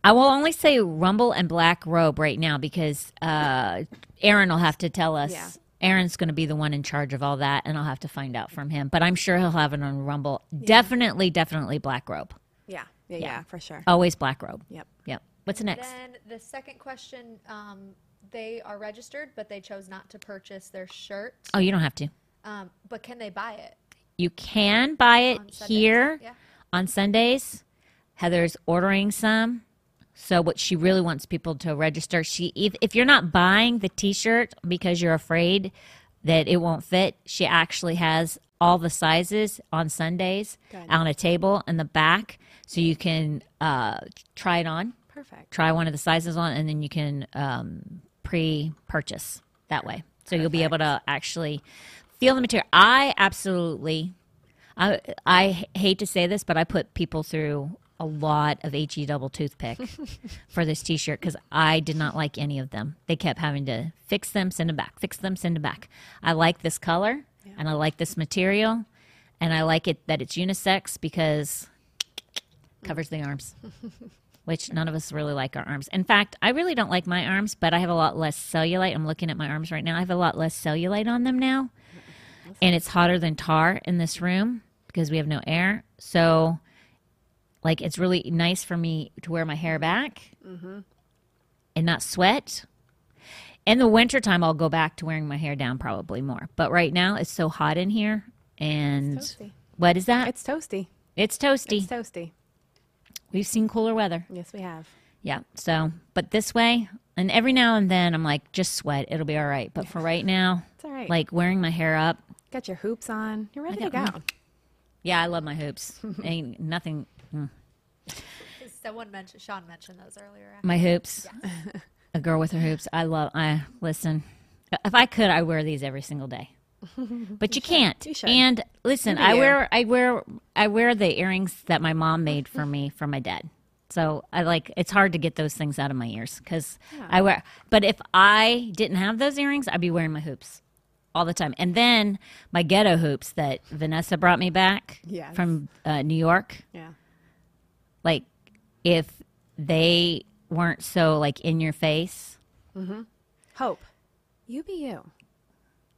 I will only say Rumble and Black Robe right now because uh, Aaron will have to tell us. Yeah. Aaron's going to be the one in charge of all that, and I'll have to find out from him. But I'm sure he'll have it on Rumble. Definitely, definitely Black Robe. Yeah. Yeah. Yeah. For sure. Always Black Robe. Yep. Yep. What's next? Then the second question: um, They are registered, but they chose not to purchase their shirt. Oh, you don't have to. Um, but can they buy it You can buy it on here Yeah. on Sundays. Heather's ordering some. So what she really wants people to register. She if, if you're not buying the t-shirt because you're afraid that it won't fit, she actually has all the sizes on Sundays on a table in the back so you can uh, try it on. Perfect. Try one of the sizes on and then you can um, pre-purchase that way. So you'll be able to actually feel the material. I absolutely I I hate to say this, but I put people through a lot of HE double toothpick for this T-shirt because I did not like any of them. They kept having to fix them, send them back, fix them, send them back. I like this color and I like this material, and I like it that it's unisex because covers the arms. Which none of us really like our arms. In fact, I really don't like my arms, but I have a lot less cellulite. I'm looking at my arms right now. I have a lot less cellulite on them now and it's hotter than tar in this room because we have no air. So, like, it's really nice for me to wear my hair back and not sweat. In the wintertime, I'll go back to wearing my hair down probably more. But right now, it's so hot in here. And what is that? It's toasty. It's toasty. It's toasty. We've seen cooler weather. Yes, we have. Yeah. So, but this way, and every now and then, I'm like, just sweat. It'll be all right. But for right now, It's all right. like wearing my hair up, got your hoops on. You're ready to got go. yeah, I love my hoops. Ain't nothing. mm. Someone mentioned Sean mentioned those earlier. My hoops. A girl with her hoops. I love. I listen. If I could, I wear these every single day. But you can't. You should. And listen, You I you. wear I wear I wear the earrings that my mom made for me for my dad. So I like it's hard to get those things out of my ears because I wear. But if I didn't have those earrings, I'd be wearing my hoops all the time. And then my ghetto hoops that Vanessa brought me back Yes. from uh, New York. Yeah. Like if they weren't so like in your face, Mm-hmm. Hope. You be you.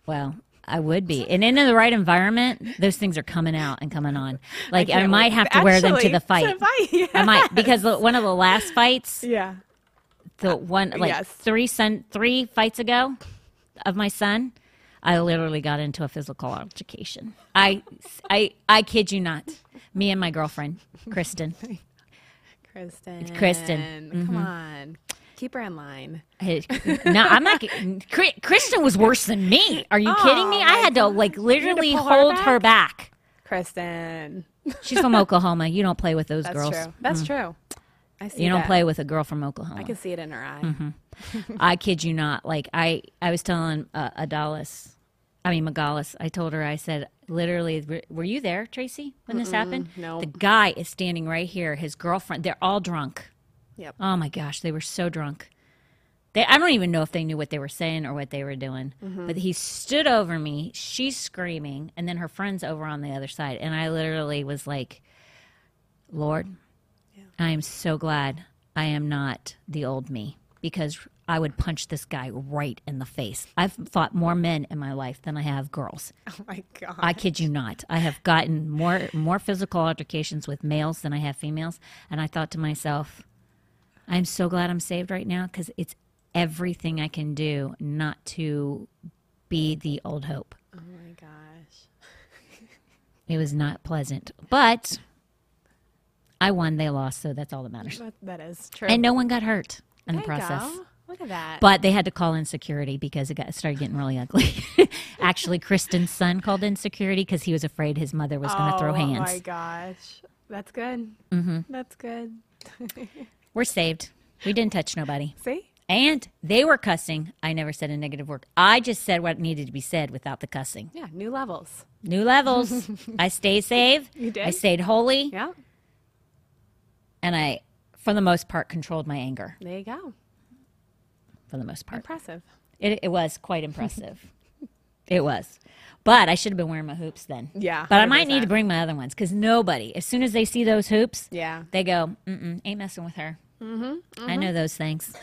Well, I would be. And in the right environment, those things are coming out and coming on. Like I, can't might wait. have to wear them to the fight. to fight, yeah. I might because the, one of the last fights, Yeah. the one like yes. three son three fights ago of my son, I literally got into a physical altercation. I I I kid you not. Me and my girlfriend, Kristen. Kristen. Kristen. Mm-hmm. Come on. Keep her in line. Hey, no, I'm not. Kristen was worse than me. Are you kidding me? Oh, I had to like literally her hold back? her back. Kristen. She's from Oklahoma. You don't play with those That's girls. Mm. true. That's true. I see You don't that. play with a girl from Oklahoma. I can see it in her eye. Mm-hmm. I kid you not. Like I, I was telling uh, Adalis, I mean Megalis. I told her. I said, literally, were- were you there, Tracey, when this happened? no. The guy is standing right here. His girlfriend. They're all drunk. Yep. Oh my gosh, they were so drunk. They, I don't even know if they knew what they were saying or what they were doing. Mm-hmm. But he stood over me. She's screaming, and then her friend's over on the other side, and I literally was like, "Lord, I am so glad I am not the old me because I would punch this guy right in the face. I've fought more men in my life than I have girls. Oh my god. I kid you not. I have gotten more more physical altercations with males than I have females, and I thought to myself, I'm so glad I'm saved right now because it's everything I can do not to be the old hope. oh my gosh. It was not pleasant, but I won. They lost, so that's all that matters. That, that is true. And no one got hurt in the There you process. go. Look at that. But they had to call in security because it got started getting really ugly. Actually, Kristen's son called in security because he was afraid his mother was going to throw hands. Oh my gosh. That's good. Mm-hmm. That's good. We're saved. We didn't touch nobody. See? And they were cussing. I never said a negative word. I just said what needed to be said without the cussing. Yeah, new levels. New levels. I stayed safe. You did? I stayed holy. Yeah. And I, for the most part, controlled my anger. There you go. For the most part. Impressive. It, it was quite impressive. it was. But I should have been wearing my hoops then. Yeah, But I might need to bring my other ones because nobody, as soon as they see those hoops, Yeah. they go, mm-mm, ain't messing with her. Mm-hmm, I know those things.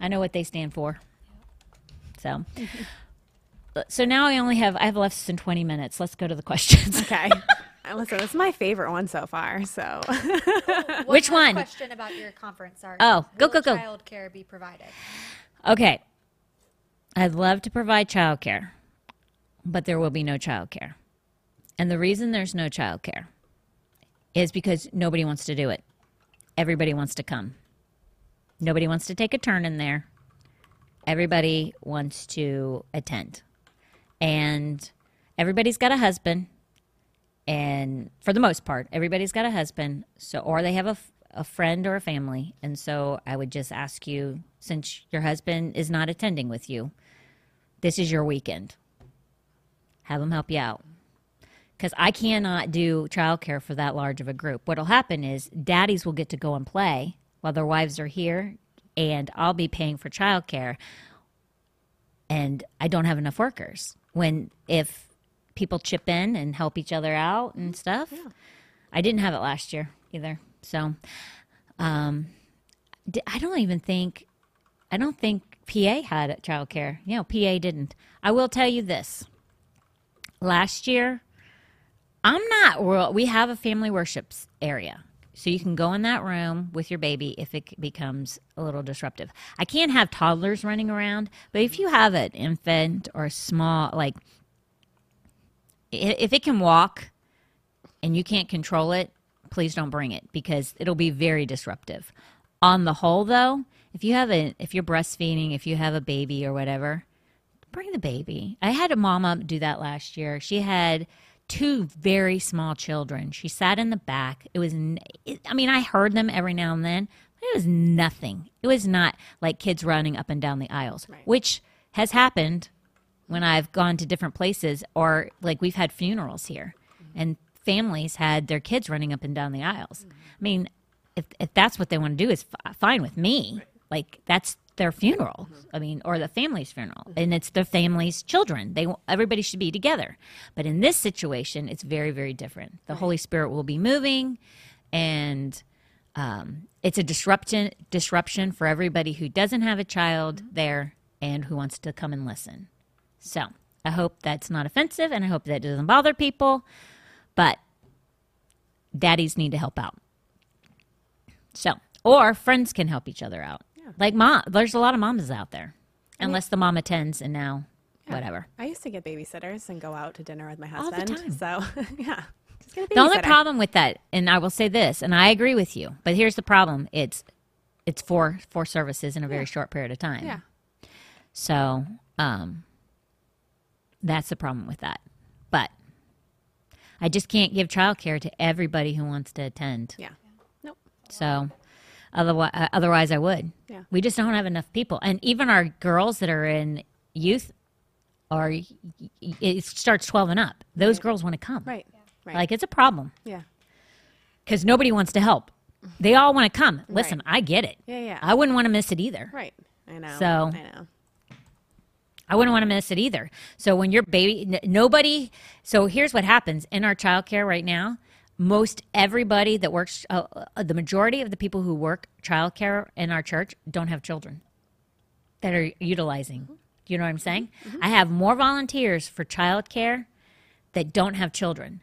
I know what they stand for. So, so now I only have I have less than twenty minutes. Let's go to the questions. Okay. Listen, this is my favorite one so far. So, Which more one? Question about your conference. Sorry. Oh, go, Will go, go. Child care be provided. Okay, I'd love to provide childcare, but there will be no childcare, and the reason there's no childcare is because nobody wants to do it. Everybody wants to come. Nobody wants to take a turn in there. Everybody wants to attend. And everybody's got a husband. And for the most part, everybody's got a husband. So, or they have a, a friend or a family. And so I would just ask you, since your husband is not attending with you, this is your weekend. Have them help you out because I cannot do childcare for that large of a group. What'll happen is daddies will get to go and play while their wives are here, and I'll be paying for childcare, and I don't have enough workers. When if people chip in and help each other out and stuff, I didn't have it last year either. So, um, I don't even think I don't think PA had childcare. You know, PA didn't. I will tell you this. Last year, I'm not. We have a family worships area, so you can go in that room with your baby if it becomes a little disruptive. I can't have toddlers running around, but if you have an infant or a small, like, if it can walk and you can't control it, please don't bring it because it'll be very disruptive. On the whole, though, if you have a, if you're breastfeeding, if you have a baby or whatever, bring the baby. I had a mama do that last year. She had two very small children. She sat in the back. It was, it, I mean, I heard them every now and then. But it was nothing. It was not like kids running up and down the aisles, which has happened when I've gone to different places or like we've had funerals here and families had their kids running up and down the aisles. I mean, if, if that's what they want to do is f- fine with me. Like that's their funeral. I mean, or the family's funeral and it's the family's children. They everybody should be together. But in this situation, it's very very different. The Holy Spirit will be moving and um, it's a disruption disruption for everybody who doesn't have a child there and who wants to come and listen. So I hope that's not offensive and I hope that doesn't bother people. But daddies need to help out. So, or friends can help each other out. Yeah. Like mom, there's a lot of mamas out there, unless the mom attends and now whatever. I used to get babysitters and go out to dinner with my husband. All the time. So, yeah. Just get a The only problem with that, and I will say this, and I agree with you, but here's the problem: it's it's four four services in a very short period of time. Yeah. So, um, that's the problem with that. But I just can't give childcare to everybody who wants to attend. Yeah. Nope. So, otherwise, uh, otherwise I would. Yeah. We just don't have enough people, and even our girls that are in youth, are it starts twelve and up. Those girls want to come. Right. Right. Like it's a problem yeah. because nobody wants to help. They all want to come. Listen, I get it. Yeah, yeah. I wouldn't want to miss it either. Right. I know. So- I know. I wouldn't want to miss it either. So when your baby, n- nobody. So here's what happens in our childcare right now. most everybody that works, uh, uh, the majority of the people who work childcare in our church don't have children that are utilizing. You know what I'm saying? I have more volunteers for childcare that don't have children.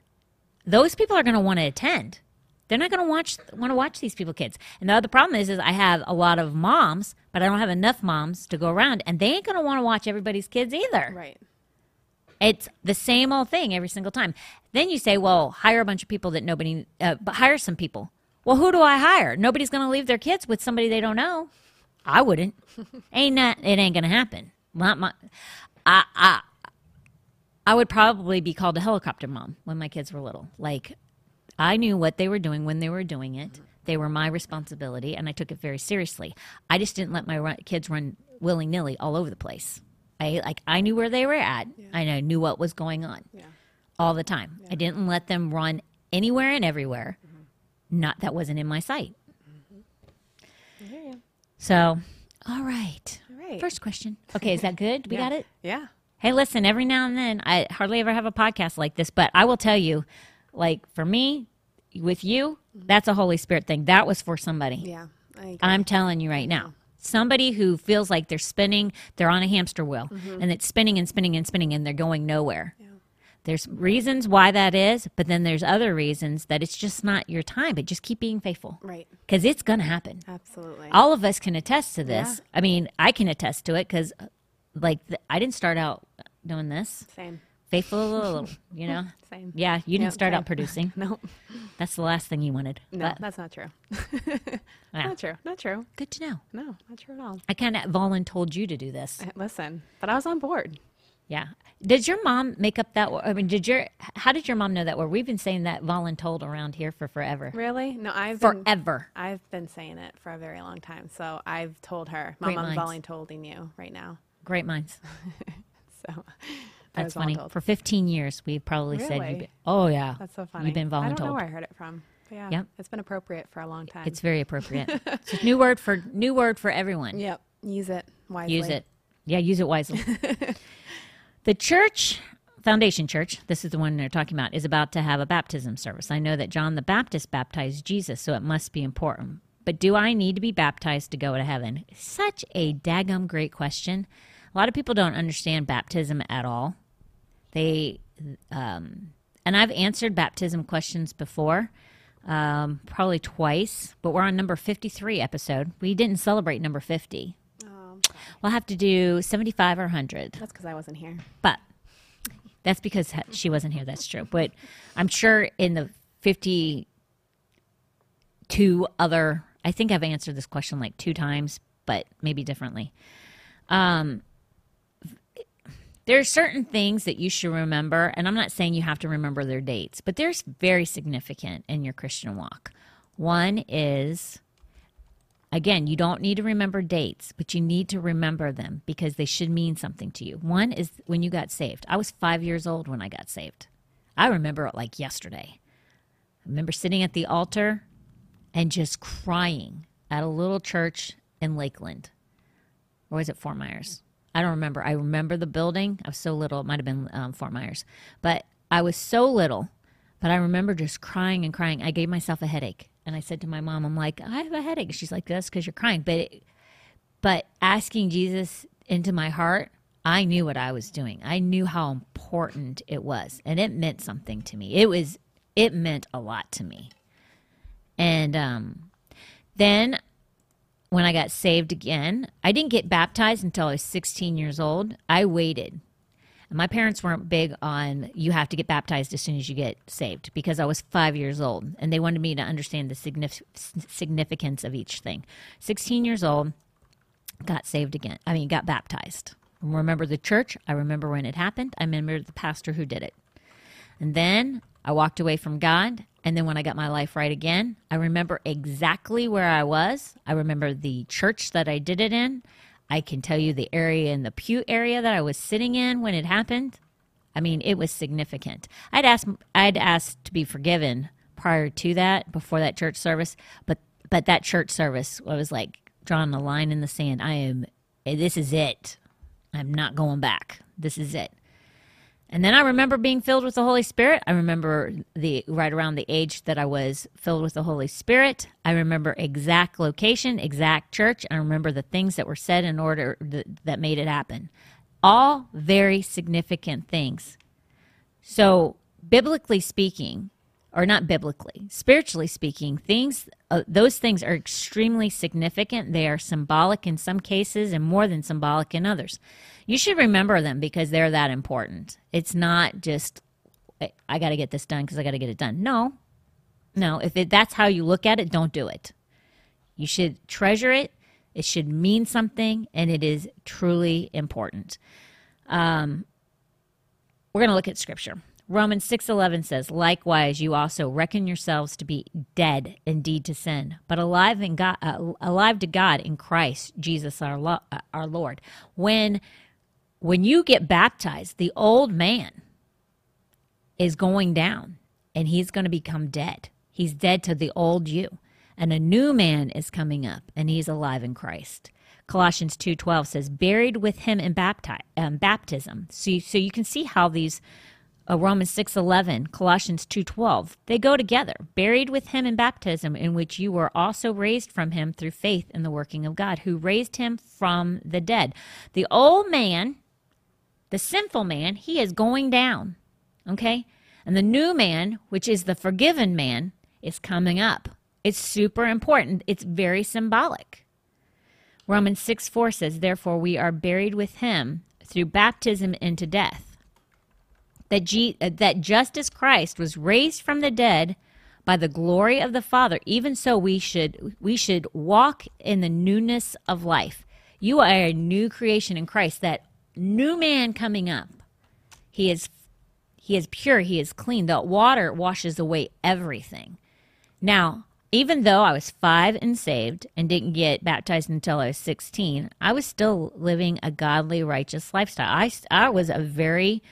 Those people are going to want to attend. They're not going to watch want to watch these people kids. And the other problem is, is I have a lot of moms, but I don't have enough moms to go around, and they ain't going to want to watch everybody's kids either. Right. It's the same old thing every single time. Then you say, well, hire a bunch of people that nobody, uh, but hire some people. Well, who do I hire? Nobody's going to leave their kids with somebody they don't know. I wouldn't. ain't not. It ain't going to happen. Not my. I, I. I would probably be called a helicopter mom when my kids were little. Like, I knew what they were doing when they were doing it. They were my responsibility, and I took it very seriously. I just didn't let my run, kids run willy nilly all over the place. I like I knew where they were at, and I knew what was going on Yeah. all the time. I didn't let them run anywhere and everywhere. Mm-hmm. Not that wasn't in my sight. You. So, all right. All right. First question. Okay, is that good? We Yeah. got it. Yeah. Hey, listen, every now and then, I hardly ever have a podcast like this, but I will tell you, like for me, with you, that's a Holy Spirit thing. That was for somebody. Yeah. I'm telling you right now. Somebody who feels like they're spinning, they're on a hamster wheel Mm-hmm. and it's spinning and spinning and spinning and they're going nowhere. There's reasons why that is, but then there's other reasons that it's just not your time, but just keep being faithful right. because it's going to happen. Absolutely. All of us can attest to this. Yeah. I mean, I can attest to it because, like, th- I didn't start out doing this. Same. Faithful, you know? Same. Yeah, you didn't Yep, start out producing. No. That's the last thing you wanted. No, But that's not true. Yeah. Not true. Not true. good to know. No, not true at all. I kind of voluntold you to do this. Listen, but I was on board. Yeah. Did your mom make up that? I mean, did your? How did your mom know that word? We've been saying that voluntold around here for forever. Really? No, I've been, Forever. I've been saying it for a very long time. So I've told her, Mom, Great I'm voluntolding you right now. Great minds. So That's funny. For 15 years, we've probably said, Really? been, "Oh yeah, That's so funny. You've been voluntold. I don't know where I heard it from. But yeah, Yep. it's been appropriate for a long time. It's very appropriate. it's a new word for new word for everyone. yep. Use it wisely. Use it. Yeah, use it wisely. the church, Foundation Church, this is the one they're talking about, is about to have a baptism service. I know that John the Baptist baptized Jesus, so it must be important. But do I need to be baptized to go to heaven? Such a daggum great question. A lot of people don't understand baptism at all. They, um, and I've answered baptism questions before, um, probably twice, but we're on number 53 episode. We didn't celebrate number 50. Oh, We'll have to do 75 or 100. that's because I wasn't here. But that's because she wasn't here. That's true. But I'm sure in the 52 other, I think I've answered this question like two times, but maybe differently. Um, there are certain things that you should remember, and I'm not saying you have to remember their dates, but they're very significant in your Christian walk. One is Again, you don't need to remember dates, but you need to remember them because they should mean something to you. One is when you got saved. I was five years old when I got saved. I remember it like yesterday. I remember sitting at the altar and just crying at a little church in Lakeland. Or was it Fort Myers? I don't remember. I remember the building. I was so little. It might have been um, Fort Myers. But I was so little. But I remember just crying and crying. I gave myself a headache. And I said to my mom, I'm like, I have a headache. She's like, that's because you're crying. But, it, but asking Jesus into my heart, I knew what I was doing. I knew how important it was. And it meant something to me. It was, it meant a lot to me. And um, then when I got saved again, I didn't get baptized until I was 16 years old. I waited. My parents weren't big on you have to get baptized as soon as you get saved because I was five years old and they wanted me to understand the signif- significance of each thing. 16 years old, got saved again. I mean, got baptized. I remember the church. I remember when it happened. I remember the pastor who did it. And then I walked away from God. And then when I got my life right again, I remember exactly where I was. I remember the church that I did it in. I can tell you the area in the pew area that I was sitting in when it happened. I mean, it was significant. I'd asked I'd asked to be forgiven prior to that, before that church service, but but that church service I was like drawing a line in the sand. I am this is it. I'm not going back. This is it. And then I remember being filled with the Holy Spirit. I remember the right around the age that I was filled with the Holy Spirit. I remember exact location, exact church. I remember the things that were said in order that, that made it happen. All very significant things. So, biblically speaking, or not biblically, spiritually speaking, things uh, those things are extremely significant. They are symbolic in some cases and more than symbolic in others. You should remember them because they're that important. It's not just I got to get this done because I got to get it done. No, no. If it, that's how you look at it, don't do it. You should treasure it. It should mean something, and it is truly important. Um, we're going to look at scripture. Romans 6:11 says, "Likewise you also reckon yourselves to be dead indeed to sin, but alive in God uh, alive to God in Christ Jesus our lo- uh, our Lord." When when you get baptized, the old man is going down and he's going to become dead. He's dead to the old you. And a new man is coming up and he's alive in Christ. Colossians 2:12 says buried with him in bapti- um, baptism. So you, so you can see how these uh, Romans 6:11, Colossians 2:12. They go together. Buried with him in baptism in which you were also raised from him through faith in the working of God who raised him from the dead. The old man the sinful man, he is going down. Okay? And the new man, which is the forgiven man, is coming up. It's super important. It's very symbolic. Romans 6 4 says, Therefore, we are buried with him through baptism into death. That, G- that just as Christ was raised from the dead by the glory of the Father, even so we should, we should walk in the newness of life. You are a new creation in Christ. That new man coming up. He is he is pure, he is clean. The water washes away everything. Now, even though I was 5 and saved and didn't get baptized until I was 16, I was still living a godly, righteous lifestyle. I I was a very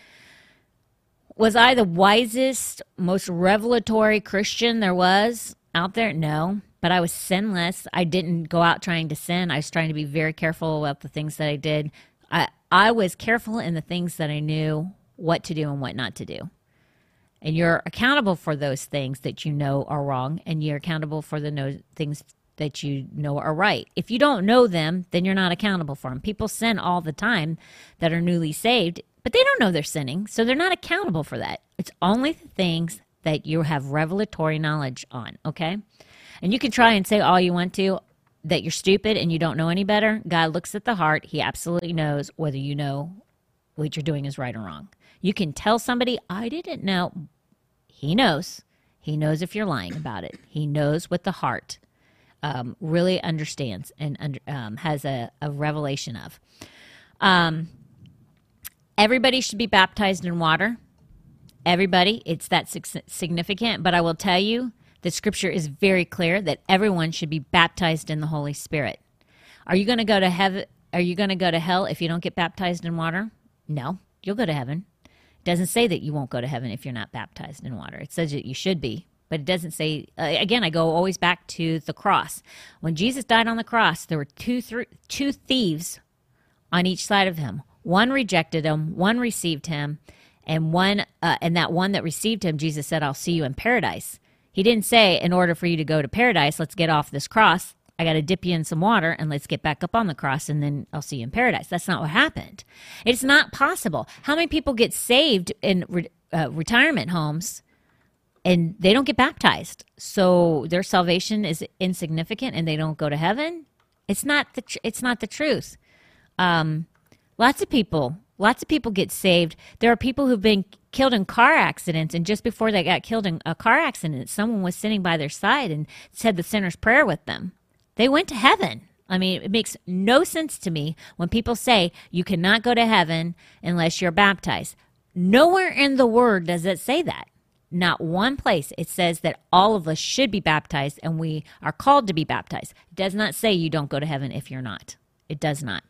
was I the wisest, most revelatory Christian there was out there? No but I was sinless. I didn't go out trying to sin. I was trying to be very careful about the things that I did. I, I was careful in the things that I knew what to do and what not to do. And you're accountable for those things that you know are wrong, and you're accountable for the no, things that you know are right. If you don't know them, then you're not accountable for them. People sin all the time that are newly saved, but they don't know they're sinning, so they're not accountable for that. It's only the things that you have revelatory knowledge on, okay? And you can try and say all you want to that you're stupid and you don't know any better, God looks at the heart. He absolutely knows whether you know what you're doing is right or wrong. You can tell somebody, I didn't know. He knows. He knows if you're lying about it. He knows what the heart um, really understands and um, has a, a, revelation of. Um, everybody should be baptized in water. Everybody, it's that significant. But I will tell you, the scripture is very clear that everyone should be baptized in the Holy Spirit. Are you going to go to heaven? Are you going to go to hell if you don't get baptized in water? No, you'll go to heaven. It doesn't say that you won't go to heaven if you're not baptized in water. It says that you should be, but it doesn't say. Uh, again, I go always back to the cross. When Jesus died on the cross, there were two th- two thieves on each side of him. One rejected him, one received him, and one uh, and that one that received him, Jesus said, "I'll see you in paradise." He didn't say, in order for you to go to paradise, let's get off this cross. I got to dip you in some water and let's get back up on the cross and then I'll see you in paradise. That's not what happened. It's not possible. How many people get saved in re- uh, retirement homes and they don't get baptized? So their salvation is insignificant and they don't go to heaven? It's not the tr- it's not the truth. Um, lots of people lots of people get saved. There are people who've been killed in car accidents, and just before they got killed in a car accident, someone was sitting by their side and said the sinner's prayer with them. They went to heaven. I mean, it makes no sense to me when people say you cannot go to heaven unless you're baptized. Nowhere in the word does it say that. Not one place. It says that all of us should be baptized and we are called to be baptized. It does not say you don't go to heaven if you're not. It does not.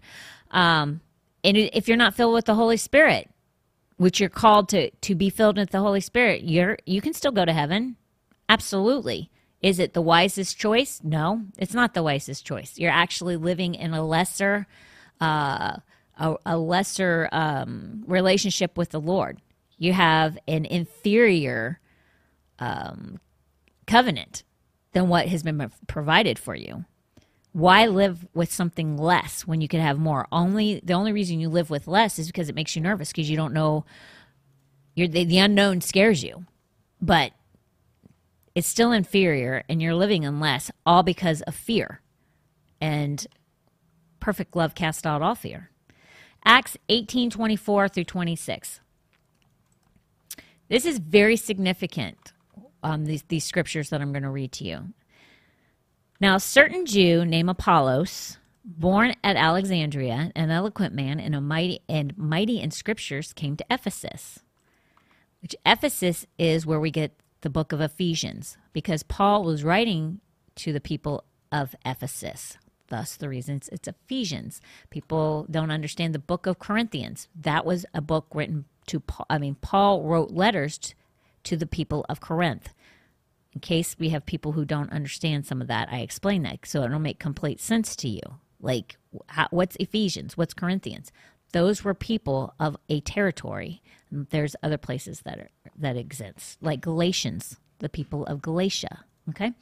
Um, and if you're not filled with the Holy Spirit, which you're called to to be filled with the Holy Spirit, you're you can still go to heaven. Absolutely. Is it the wisest choice? No, it's not the wisest choice. You're actually living in a lesser uh, a, a lesser um, relationship with the Lord. You have an inferior um, covenant than what has been provided for you. Why live with something less when you could have more? Only the only reason you live with less is because it makes you nervous because you don't know. You're the, the unknown scares you, but it's still inferior, and you're living in less, all because of fear. And perfect love casts out all fear. Acts 18 24 through 26. This is very significant, um, these, these scriptures that I'm going to read to you. Now, a certain Jew named Apollos, born at Alexandria, an eloquent man and a mighty and mighty in scriptures, came to Ephesus. Which Ephesus is where we get the book of Ephesians, because Paul was writing to the people of Ephesus. Thus, the reasons it's Ephesians. People don't understand the book of Corinthians. That was a book written to Paul. I mean, Paul wrote letters t- to the people of Corinth. In case we have people who don't understand some of that, I explain that so it'll make complete sense to you. Like, how, what's Ephesians? What's Corinthians? Those were people of a territory. There's other places that are, that exist, like Galatians, the people of Galatia. Okay.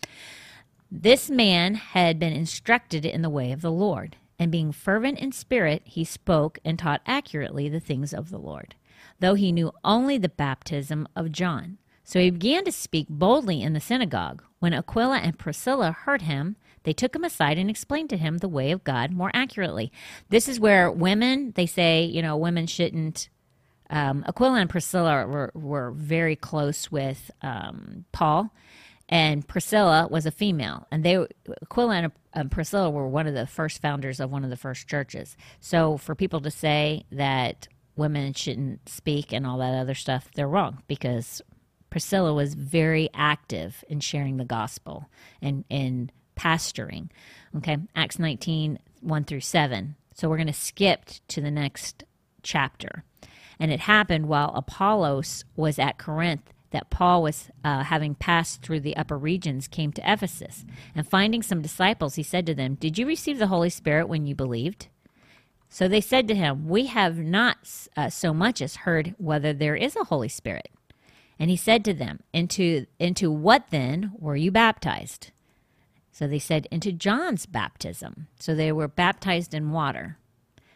This man had been instructed in the way of the Lord, and being fervent in spirit, he spoke and taught accurately the things of the Lord, though he knew only the baptism of John. So he began to speak boldly in the synagogue. When Aquila and Priscilla heard him, they took him aside and explained to him the way of God more accurately. This is where women, they say, you know, women shouldn't. Um, Aquila and Priscilla were, were very close with um, Paul and Priscilla was a female, and they Aquila and um, Priscilla were one of the first founders of one of the first churches. So for people to say that women shouldn't speak and all that other stuff, they're wrong because Priscilla was very active in sharing the gospel and in pastoring. Okay, Acts 19, 1 through 7. So we're going to skip to the next chapter. And it happened while Apollos was at Corinth that Paul was uh, having passed through the upper regions came to Ephesus. And finding some disciples, he said to them, Did you receive the Holy Spirit when you believed? So they said to him, We have not uh, so much as heard whether there is a Holy Spirit. And he said to them, Into, into what then were you baptized? So they said, Into John's baptism. So they were baptized in water.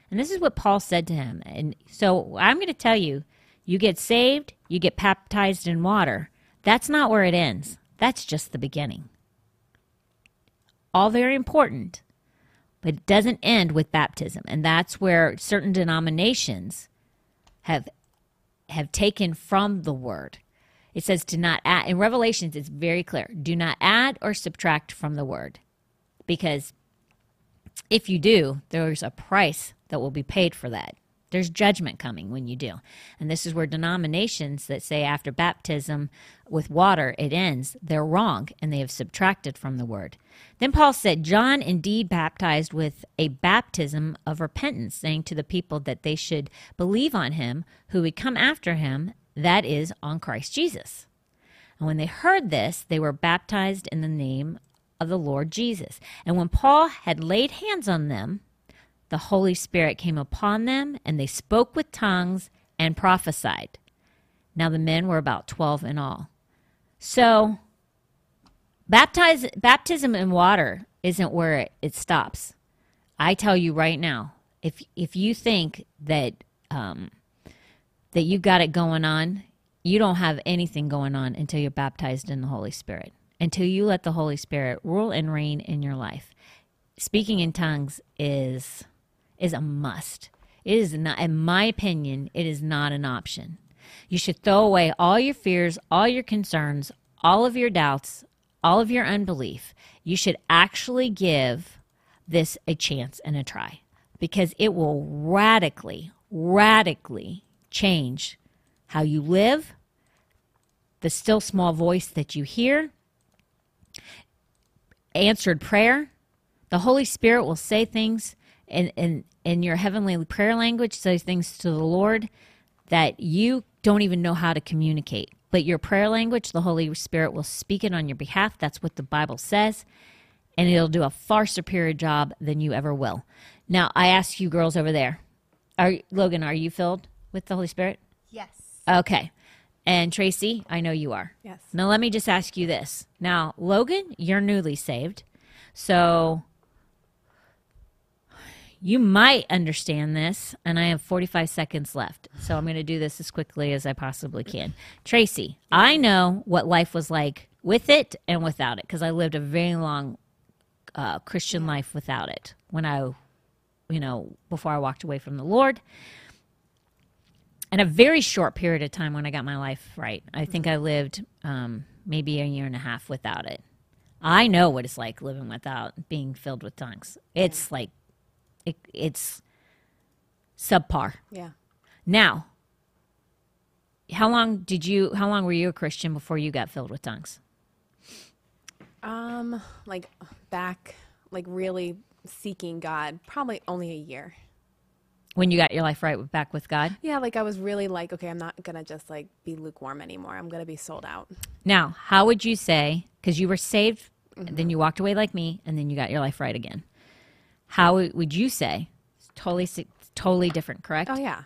And this is what Paul said to him. And so I'm going to tell you you get saved, you get baptized in water. That's not where it ends. That's just the beginning. All very important, but it doesn't end with baptism. And that's where certain denominations have have taken from the word. It says to not add in Revelations it's very clear. Do not add or subtract from the word. Because if you do, there's a price that will be paid for that. There's judgment coming when you do. And this is where denominations that say after baptism with water it ends, they're wrong and they have subtracted from the word. Then Paul said, John indeed baptized with a baptism of repentance, saying to the people that they should believe on him who would come after him, that is, on Christ Jesus. And when they heard this, they were baptized in the name of the Lord Jesus. And when Paul had laid hands on them, the Holy Spirit came upon them, and they spoke with tongues and prophesied. Now the men were about 12 in all. So, baptize, baptism in water isn't where it, it stops. I tell you right now, if if you think that um, that you got it going on, you don't have anything going on until you're baptized in the Holy Spirit. Until you let the Holy Spirit rule and reign in your life. Speaking in tongues is is a must. It is not, in my opinion, it is not an option. You should throw away all your fears, all your concerns, all of your doubts, all of your unbelief. You should actually give this a chance and a try because it will radically, radically change how you live, the still small voice that you hear, answered prayer. The Holy Spirit will say things in, in, in your heavenly prayer language, say things to the Lord that you don't even know how to communicate. But your prayer language, the Holy Spirit will speak it on your behalf. That's what the Bible says. And it'll do a far superior job than you ever will. Now, I ask you girls over there, are Logan, are you filled with the Holy Spirit? Yes. Okay. And Tracey, I know you are. Yes. Now, let me just ask you this. Now, Logan, you're newly saved. So you might understand this, and I have 45 seconds left. So I'm going to do this as quickly as I possibly can. Tracey, I know what life was like with it and without it because I lived a very long uh, Christian life without it when I, you know, before I walked away from the Lord in a very short period of time when I got my life right. I think I lived um, maybe a year and a half without it. I know what it's like living without being filled with tongues. It's like it, it's subpar. Yeah. Now, how long did you? How long were you a Christian before you got filled with tongues? Um, like back, like really seeking God, probably only a year. When you got your life right back with God? Yeah, like I was really like, okay, I'm not gonna just like be lukewarm anymore. I'm gonna be sold out. Now, how would you say? Because you were saved, then you walked away like me, and then you got your life right again. How would you say? It's totally, totally different, correct? Oh yeah,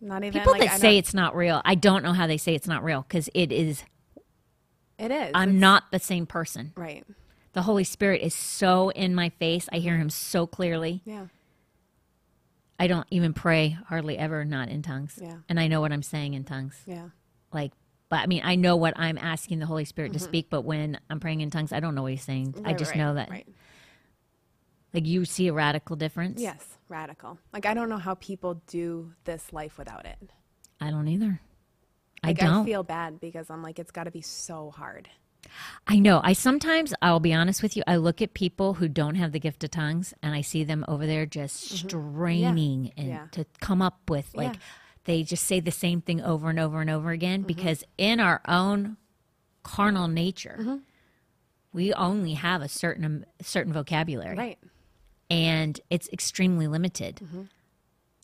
not even People like, that I say don't- it's not real, I don't know how they say it's not real because it is. it is. I'm It's- not the same person. right. The Holy Spirit is so in my face. I hear Him so clearly. Yeah, I don't even pray hardly ever not in tongues. Yeah. And I know what I'm saying in tongues. yeah, Like, but I mean, I know what I'm asking the Holy Spirit to speak, but when I'm praying in tongues, I don't know what He's saying. I Mm-hmm. Just right, know that. Right. Like, you see a radical difference? Yes, radical. Like I don't know how people do this life without it. I don't either. I Like don't. feel bad because I'm like, it's got to be so hard. I know. I sometimes, I'll be honest with you, I look at people who don't have the gift of tongues and I see them over there just straining and Mm-hmm. Yeah. to come up with like Yeah. Mm-hmm. they just say the same thing over and over and over again because in our own carnal nature, Mm-hmm. we only have a certain certain vocabulary Right. And it's extremely limited.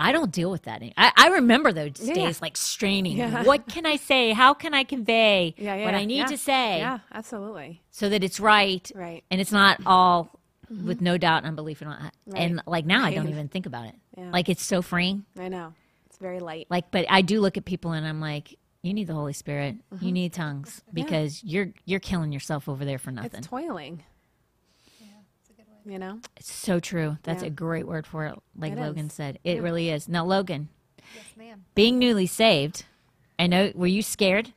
I don't deal with that. I, I remember those Mm-hmm. Yeah. days like straining. Yeah. What can I say? How can I convey Yeah, yeah. what I need yeah. to say? Yeah, absolutely. so that it's right, Right. and it's not all with no doubt, and unbelief, and all that. Right. And like now, I don't even think about it. Yeah. Like it's so freeing. I know. It's very light. Like, but I do look at people and I'm like, you need the Holy Spirit. Mm-hmm. You need tongues because you're you're killing yourself over there for nothing. It's, toiling. It's a good way. You know. It's so true. That's Yeah. a great word for it. Like It Logan is. said, it really is. Now, Logan, Yes, ma'am. being newly saved, I know. Were you scared?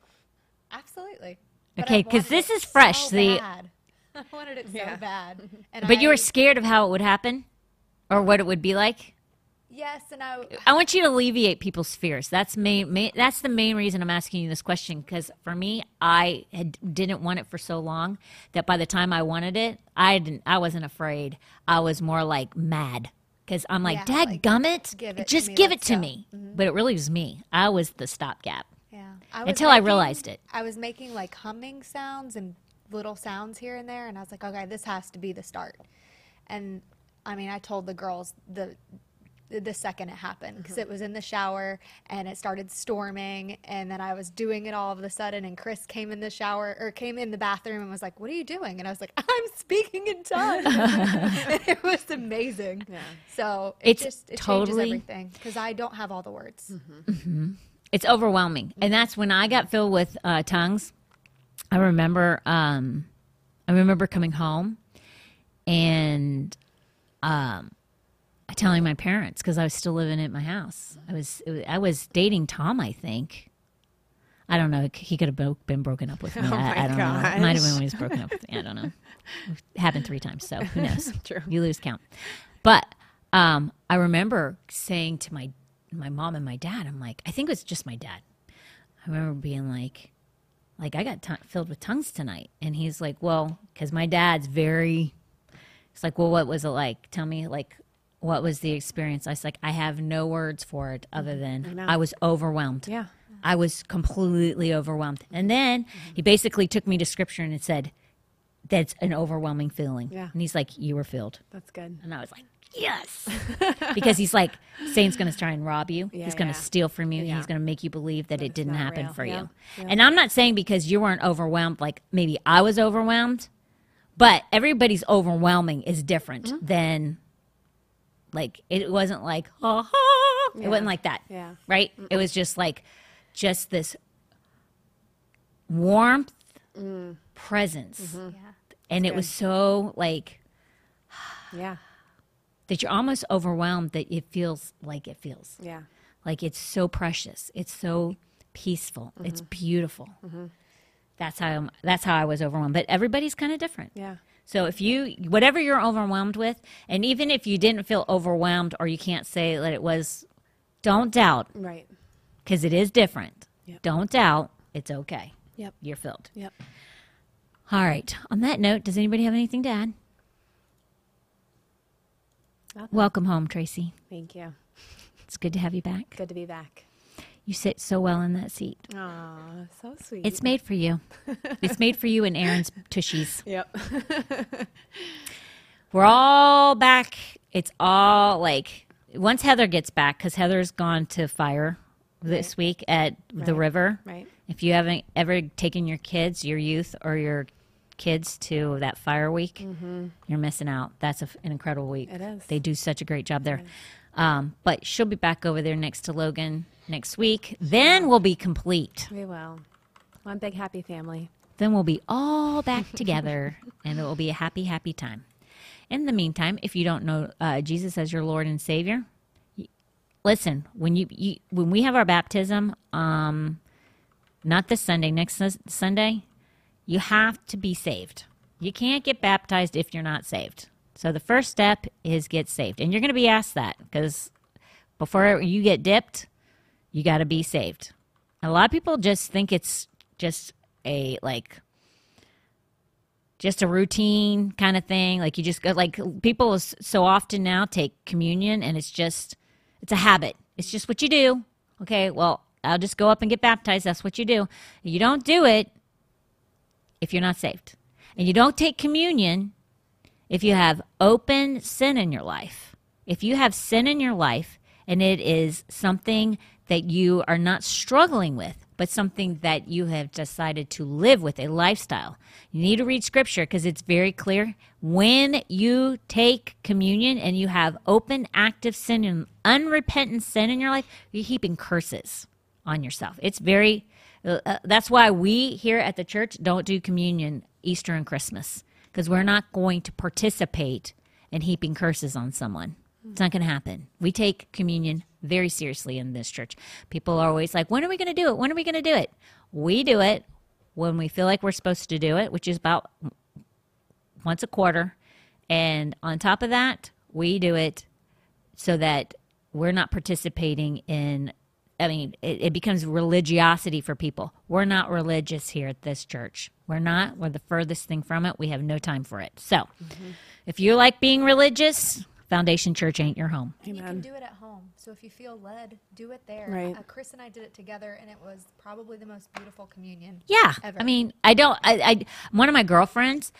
Absolutely. But Okay, because this is fresh, So the- bad. I wanted it so Yeah. bad. And But you were scared of how it would happen, or what it would be like. Yes, and I. I want you to alleviate people's fears. That's main, main that's the main reason I'm asking you this question because for me, I had, didn't want it for so long that by the time I wanted it, I didn't. I wasn't afraid. I was more like mad because I'm like, Yeah, Dad, like, gummit, give it to just me, give it to go." me. Mm-hmm. But it really was me. I was the stopgap. Yeah. I Until I realized it. I was making like humming sounds and little sounds here and there, and I was like, okay, this has to be the start. And I mean, I told the girls the the second it happened because it was in the shower and it started storming and then I was doing it all of a sudden and Chris came in the shower or came in the bathroom and was like, "What are you doing?" And I was like, "I'm speaking in tongues." it was amazing. Yeah. So it It's just it totally- changes everything because I don't have all the words. It's overwhelming, and that's when I got filled with uh, tongues. I remember, um, I remember coming home, and um, telling my parents because I was still living at my house. I was, it was I was dating Tom, I think. I don't know. He could have been broken up with me. Oh I, I don't know. Might have been when he was broken up with me. I don't know. It happened three times, so who knows? True. You lose count. But um, I remember saying to my my mom and my dad, I'm like, I think it was just my dad. I remember being like, like I got ton filled with tongues tonight, and he's like, well, because my dad's very. It's like, well, what was it like? Tell me, like, what was the experience? I was like, I have no words for it other than know. I, was overwhelmed. Yeah. I was completely overwhelmed. And then he basically took me to scripture and it said, that's an overwhelming feeling. Yeah. And he's like, you were filled. That's good. And I was like, yes. because he's like, Satan's going to try and rob you. Yeah, he's going to yeah. steal from you. Yeah. He's going to make you believe that it didn't happen real. for you. And I'm not saying because you weren't overwhelmed, like maybe I was overwhelmed, but everybody's overwhelming is different Mm-hmm. than like, it wasn't like, ha ha. It wasn't like that. Yeah. Right? It was just like, just this warmth Mm. presence. Mm-hmm. Yeah. And it was so like Yeah. that you're almost overwhelmed that it feels like it feels. Yeah. Like it's so precious. It's so peaceful. It's Mm-hmm. beautiful. That's how I'm, that's how I was overwhelmed. But everybody's kind of different. Yeah. So if you whatever you're overwhelmed with, and even if you didn't feel overwhelmed or you can't say that it was, don't doubt Right. because it is different. Yep. Don't doubt. It's okay. Yep. You're filled. Yep. All right. On that note, does anybody have anything to add? Nothing. Welcome home, Tracey. Thank you. It's good to have you back. Good to be back. You sit so well in that seat. Aw, so sweet. It's made for you. it's made for you and Aaron's tushies. Yep. We're all back. It's all like once Heather gets back, because Heather's gone to fire this week at the river. right. If you haven't ever taken your kids, your youth, or your kids to that fire week, you're missing out. That's a, an incredible week. Mm-hmm. It is. They do such a great job there. Um, but she'll be back over there next to Logan next week. Then we'll be complete. We will. One big happy family. Then we'll be all back together and it will be a happy, happy time. In the meantime, if you don't know uh, Jesus as your Lord and Savior, listen, when you, you when we have our baptism, um, not this Sunday, next Sus- Sunday, you have to be saved. You can't get baptized if you're not saved. So the first step is get saved. And you're going to be asked that because before you get dipped, you got to be saved. A lot of people just think it's just a like just a routine kind of thing. Like you just go like people so often now take communion and it's just it's a habit. It's just what you do. Okay, well, I'll just go up and get baptized. That's what you do. You don't do it if you're not saved. And you don't take communion if you have open sin in your life. If you have sin in your life and it is something that you are not struggling with, but something that you have decided to live with, a lifestyle, you need to read scripture because it's very clear. When you take communion and you have open, active sin and unrepentant sin in your life, you're heaping curses on yourself. It's very, uh, uh, that's why we here at the church don't do communion Easter and Christmas because we're not going to participate in heaping curses on someone. It's not going to happen. We take communion very seriously in this church. People are always like, when are we going to do it? When are we going to do it? We do it when we feel like we're supposed to do it, which is about once a quarter. And on top of that, we do it so that we're not participating in i mean it, it becomes religiosity for people we're not religious here at this church we're not we're the furthest thing from it we have no time for it so if you like being religious foundation church ain't your home You can do it at home. So if you feel led, do it there. Right. Uh, Chris and I did it together, and it was probably the most beautiful communion. Yeah. Ever. I mean, I don't, I, I, one of my girlfriends,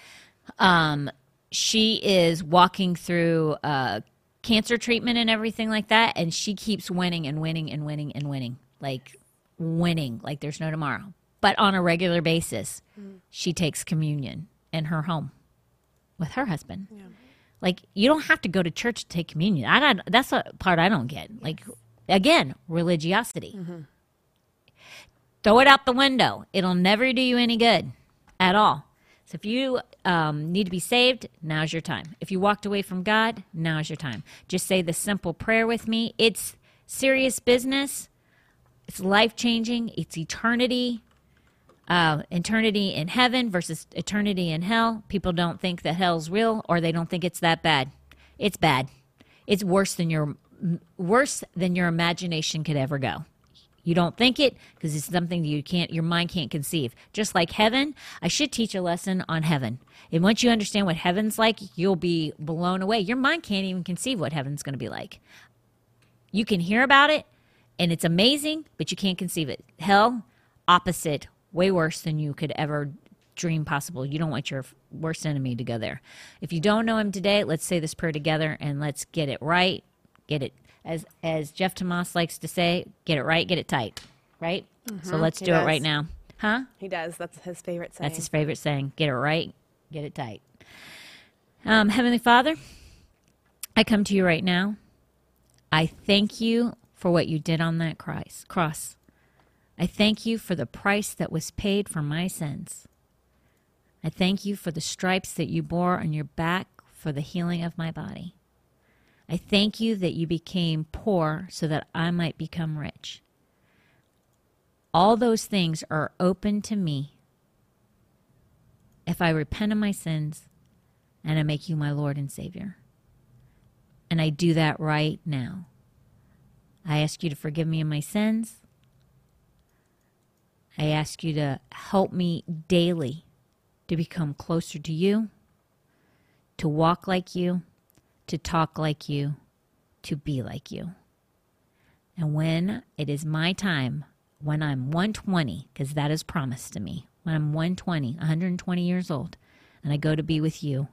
um, she is walking through, uh, cancer treatment and everything like that. And she keeps winning and winning and winning and winning, like winning, like there's no tomorrow. But on a regular basis, she takes communion in her home with her husband. Like you don't have to go to church to take communion. I don't, that's a part I don't get. Like again, religiosity. Mm-hmm. Throw it out the window. It'll never do you any good at all. So if you um, need to be saved, now's your time. If you walked away from God, now's your time. Just say the simple prayer with me. It's serious business. It's life changing. It's eternity. Uh, eternity in heaven versus eternity in hell. People don't think that hell's real, or they don't think it's that bad. It's bad. It's worse than your worse than your imagination could ever go. You don't think it because it's something that you can't, your mind can't conceive. Just like heaven, I should teach a lesson on heaven. And once you understand what heaven's like, you'll be blown away. Your mind can't even conceive what heaven's going to be like. You can hear about it and it's amazing, but you can't conceive it. Hell, opposite, way worse than you could ever dream possible. You don't want your worst enemy to go there. If you don't know him today, let's say this prayer together and let's get it right. Get it as as Jeff Tomas likes to say, get it right, get it tight. Right? So let's He do it right now. Huh? He does. That's his favorite saying. That's his favorite saying. Get it right, get it tight. Um, Heavenly Father, I come to you right now. I thank you for what you did on that. Cross. I thank you for the price that was paid for my sins. I thank you for the stripes that you bore on your back for the healing of my body. I thank you that you became poor so that I might become rich. All those things are open to me if I repent of my sins and I make you my Lord and Savior. And I do that right now. I ask you to forgive me of my sins. I ask you to help me daily to become closer to you, to walk like you, to talk like you, to be like you. And when it is my time, when I'm 120, because that is promised to me, when I'm 120, 120 years old, and I go to be with you,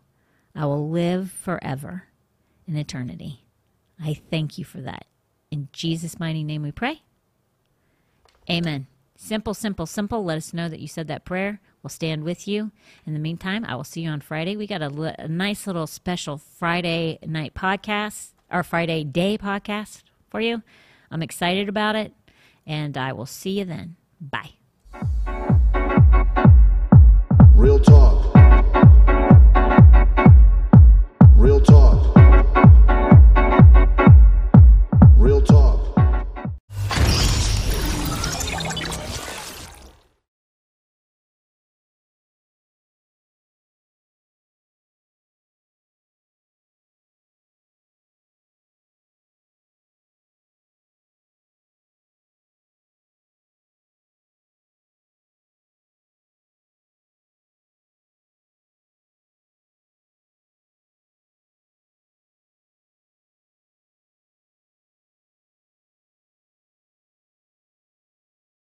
I will live forever in eternity. I thank you for that. In Jesus' mighty name we pray. Amen. Simple, simple, simple. Let us know that you said that prayer. We'll stand with you. In the meantime, I will see you on Friday. We got a, a nice little special Friday night podcast or Friday day podcast for you. I'm excited about it, and I will see you then. Bye. Real talk.